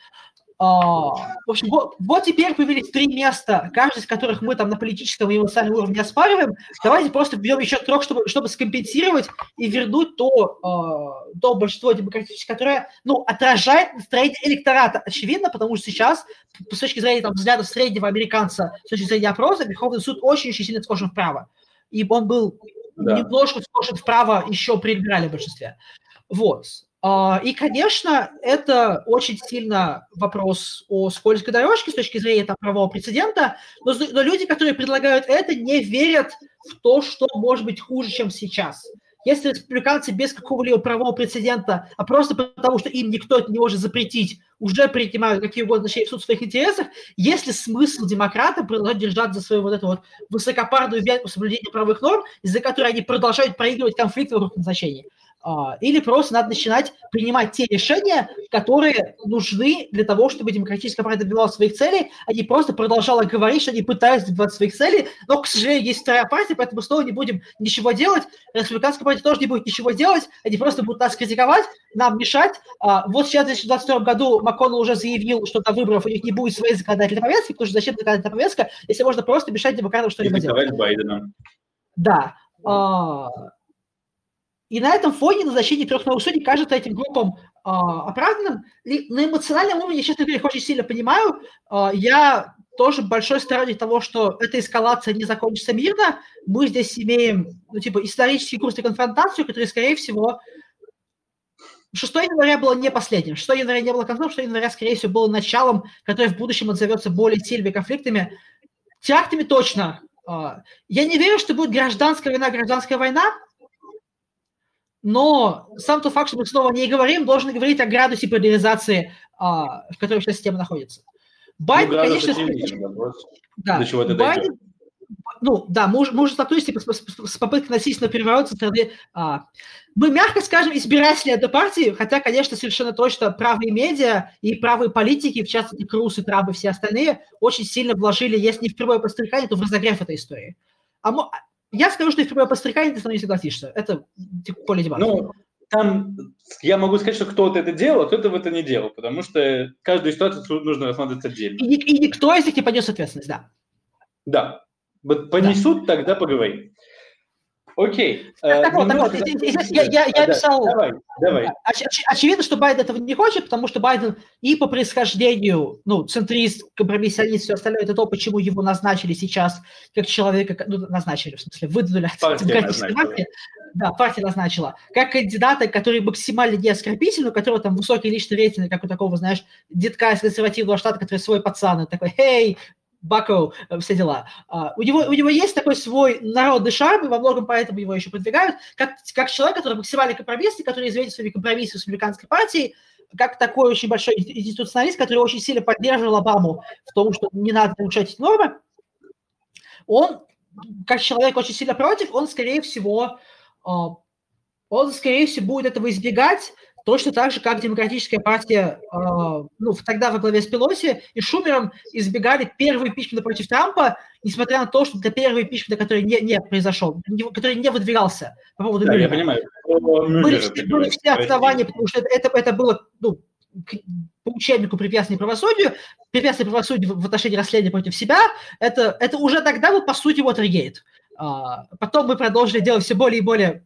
А, в общем, вот, вот теперь появились три места, каждый из которых мы там на политическом и эмоциональном уровне оспариваем. Давайте просто введем еще трех, чтобы, чтобы скомпенсировать и вернуть то, э, то большинство демократическое, которое ну, отражает настроение электората. Очевидно, потому что сейчас, с точки зрения там, взглядов среднего американца, с точки зрения опроса, Верховный суд очень-очень сильно скошен вправо. И он был да. немножко скошен вправо еще при либеральном большинстве. Вот. А, и, конечно, это очень сильно вопрос о скользкой дорожке с точки зрения там, правового прецедента, но, но люди, которые предлагают это, не верят в то, что может быть хуже, чем сейчас. Если республиканцы без какого-либо правового прецедента, а просто потому, что им никто это не может запретить, уже принимают какие угодно решения в суд в своих интересах, есть ли смысл демократам продолжать держать за свою вот эту вот высокопарную веру соблюдения правовых норм, из-за которой они продолжают проигрывать конфликты вокруг назначения? А, или просто надо начинать принимать те решения, которые нужны для того, чтобы демократическая партия добивалась своих целей, а не просто продолжала говорить, что они пытаются добиваться своих целей, но, к сожалению, есть вторая партия, поэтому снова не будем ничего делать, республиканская партия тоже не будет ничего делать, они просто будут нас критиковать, нам мешать. А, вот сейчас в 2022 году МакКоннелл уже заявил, что до выборов у них не будет своей законодательной повестки, потому что зачем законодательная повестка, если можно просто мешать демократам что-либо делать. Байдена. Да. А, и на этом фоне назначение трех новых судей кажется этим группам э, оправданным. И на эмоциональном уровне, честно говоря, очень сильно понимаю. Э, я тоже большой сторонник того, что эта эскалация не закончится мирно. Мы здесь имеем, ну, типа, исторический курс и конфронтацию, который, скорее всего, 6 января было не последним. 6 января не было концом, 6 января, скорее всего, было началом, которое в будущем отзовется более сильными конфликтами. Терактами точно. Я не верю, что будет гражданская война, гражданская война, но сам тот факт, что мы снова не говорим, должен говорить о градусе поляризации, а, в которой сейчас система находится. Байден, ну, конечно, да, до чего это Байден, ну, да, мы уже, мы уже столкнулись типа, с, с, с попыткой насильственного переворота со стороны, а, мы, мягко скажем, избиратели этой партии, хотя, конечно, совершенно точно правые медиа и правые политики, в частности, Круз и Траб и все остальные, очень сильно вложили, если не в прямое подстрекание, то в разогрев этой истории. А, я скажу, что если прямое подстрекание, ты со мной не согласишься. Это типа, поле дебатов. Ну, там я могу сказать, что кто-то это делал, а кто-то в это не делал, потому что каждую ситуацию нужно рассматривать отдельно. И, и никто из них не понес ответственность, да. Да. Понесут, да. тогда поговорим. Окей. Так, так вот, так вот, я, я, я писал... Давай, давай. Оч, оч, очевидно, что Байден этого не хочет, потому что Байден и по происхождению, ну, центрист, компромиссионист, все остальное, это то, почему его назначили сейчас как человека, ну, назначили, в смысле, выдвинули от демократической партии. Да, партия назначила. Как кандидата, который максимально не оскорбитель, у которого там высокий личный рейтинг, как у такого, знаешь, детка из консервативного штата, который свой пацан, такой, «Эй, Бако, э, все дела. Uh, у, него, у него есть такой свой народный шарм, и во многом поэтому его еще продвигают, как, как человек, который максимальный компромиссный, который известен своими компромиссами с американской партией, как такой очень большой институционалист, который очень сильно поддерживал Обаму в том, что не надо нарушать эти нормы, он, как человек очень сильно против, он, скорее всего, uh, он, скорее всего, будет этого избегать, Точно так же, как демократическая партия, э, ну, тогда во главе с Пелоси и Шумером избегали первый импичмент против Трампа, несмотря на то, что это первый импичмент, который не, не произошел, не, который не выдвигался по поводу да, Мюллера. я понимаю. Были, все, были все основания, потому что это, это, это было, ну, по учебнику препятствий правосудию, препятствие правосудию в отношении расследования против себя, это, это уже тогда был, по сути, Watergate. А, потом мы продолжили делать все более и более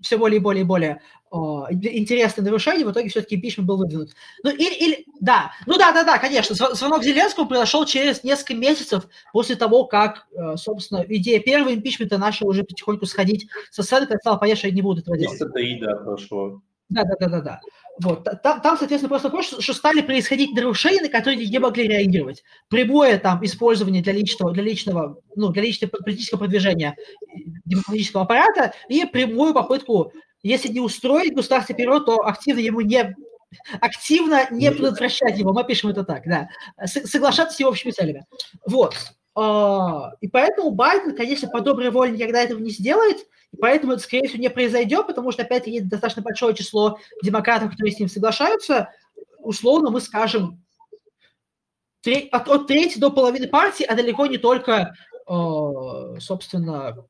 все более и более и более о, интересные нарушения, в итоге все-таки импичмент был выдвинут. Ну, или, или, да, ну да, да, да, конечно, звонок Зеленскому произошел через несколько месяцев после того, как, э, собственно, идея первого импичмента начала уже потихоньку сходить со сцены, когда стало понятно, что я не буду этого делать. Месяца три, да, прошло. Да, да, да, да, да. Вот. Там, там, соответственно, просто вопрос, что стали происходить нарушения, на которые не могли реагировать. Прямое там использование для личного, для личного, ну, для личного политического продвижения демократического аппарата и прямую попытку, если не устроить государственный переворот, то активно ему не активно не предотвращать его, мы пишем это так, да, соглашаться с его общими целями. Вот. А, и поэтому Байден, конечно, по доброй воле никогда этого не сделает, и поэтому это, скорее всего, не произойдет, потому что, опять-таки, достаточно большое число демократов, которые с ним соглашаются. Условно мы скажем, от, от трети до половины партии, а далеко не только, э, собственно,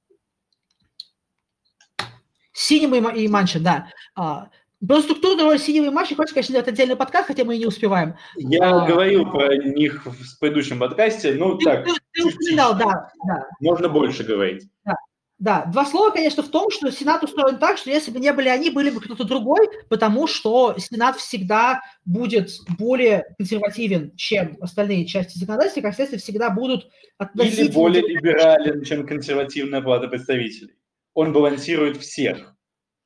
Синема и Манча, да. А, про структуру роль Синего и Манча хочешь, конечно, делать отдельный подкаст, хотя мы и не успеваем. Я а, говорил про них в предыдущем подкасте, ну ты, так, ты, ты упоминал, да, да. Можно больше говорить. Да. Да, два слова, конечно, в том, что Сенат устроен так, что если бы не были они, были бы кто-то другой, потому что Сенат всегда будет более консервативен, чем остальные части законодательства, как следствие, всегда будут относительно... Или более либерален, чем консервативная палата представителей. Он балансирует всех.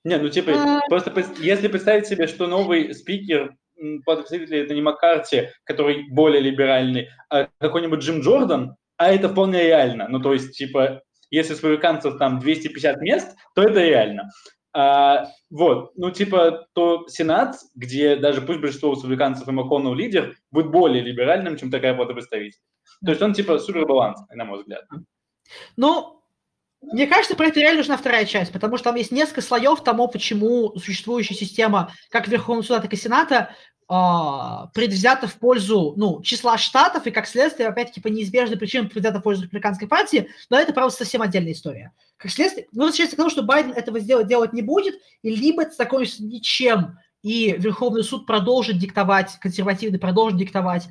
Не, ну типа, а... просто если представить себе, что новый спикер палаты представителей это не Маккарти, который более либеральный, а какой-нибудь Джим Джордан, а это вполне реально. Ну, то есть, типа, если с республиканцев там 250 мест, то это реально. А, вот, ну, типа, то Сенат, где даже пусть большинство республиканцев и МакКоннелл лидер, будет более либеральным, чем такая плата представителей. То есть он, типа, супербалансный, на мой взгляд. Ну, мне кажется, про это реально нужна вторая часть, потому что там есть несколько слоев тому, почему существующая система как Верховного суда, так и Сената предвзято в пользу ну, числа штатов, и как следствие, опять-таки, по неизбежной причине предвзято в пользу республиканской партии, но это, правда, совсем отдельная история. Как следствие, ну, возвращается к тому, что Байден этого сделать, делать не будет, и либо это закончится ничем, и Верховный суд продолжит диктовать, консервативный продолжит диктовать.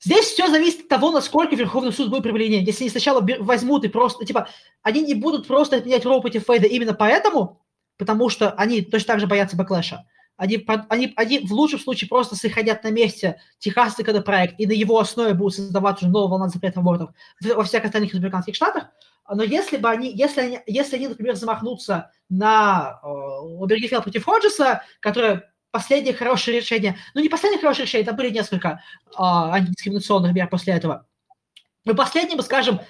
Здесь все зависит от того, насколько Верховный суд будет приближен. Если они сначала возьмут и просто, типа, они не будут просто отменять Роу против Фейда именно поэтому, потому что они точно так же боятся backlash а, они, они, они в лучшем случае просто сохранят на месте техасский проект и на его основе будут создавать уже новую волну запретов абортов во всех остальных республиканских штатах. Но если бы они, если они, если они, например, замахнутся на э, Обергефилд против Ходжеса, которое последнее хорошее решение, ну не последнее хорошее решение, там были несколько э, антидискриминационных мер после этого, но последним, скажем,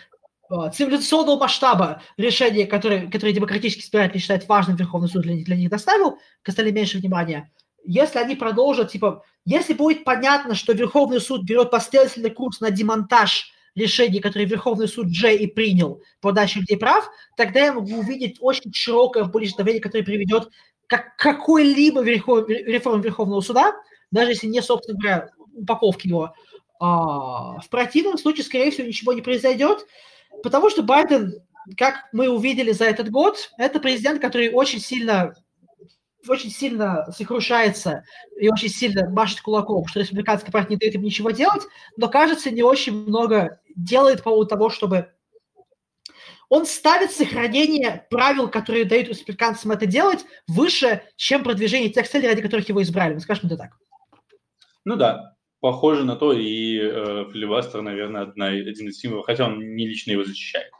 цивилизационного масштаба решение, которое, которое демократически избиратели считают важным Верховный суд для них, для них доставил, к остальным меньше внимания, если они продолжат, типа, если будет понятно, что Верховный суд берет последовательный курс на демонтаж решений, которые Верховный суд уже и принял по даче людей прав, тогда я могу увидеть очень широкое публичное давление, которое приведет к какой-либо верхов, реформе Верховного суда, даже если не, собственно говоря, упаковки его. А, в противном случае, скорее всего, ничего не произойдет, Потому что Байден, как мы увидели за этот год, это президент, который очень сильно очень сильно сокрушается и очень сильно машет кулаком, что республиканская партия не дает им ничего делать, но, кажется, не очень много делает по поводу того, чтобы он ставит сохранение правил, которые дают республиканцам это делать, выше, чем продвижение тех целей, ради которых его избрали. Мы скажем это так. Ну да, похоже на то, и э, филибастер, наверное, одна, один из символов, хотя он не лично его защищает.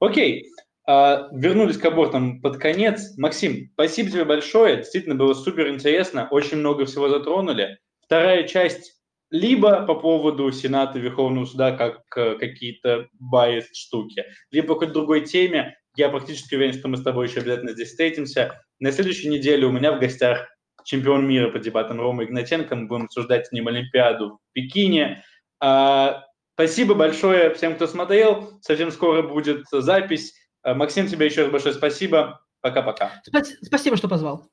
Окей, э, вернулись к абортам под конец. Максим, спасибо тебе большое, действительно было супер интересно, очень много всего затронули. Вторая часть либо по поводу Сената Верховного Суда как э, какие-то байс штуки, либо по какой-то другой теме. Я практически уверен, что мы с тобой еще обязательно здесь встретимся. На следующей неделе у меня в гостях чемпион мира по дебатам Рома Игнатенко. Мы будем обсуждать с ним Олимпиаду в Пекине. А, спасибо большое всем, кто смотрел. Совсем скоро будет запись. А, Максим, тебе еще раз большое спасибо. Пока-пока. Спасибо, что позвал.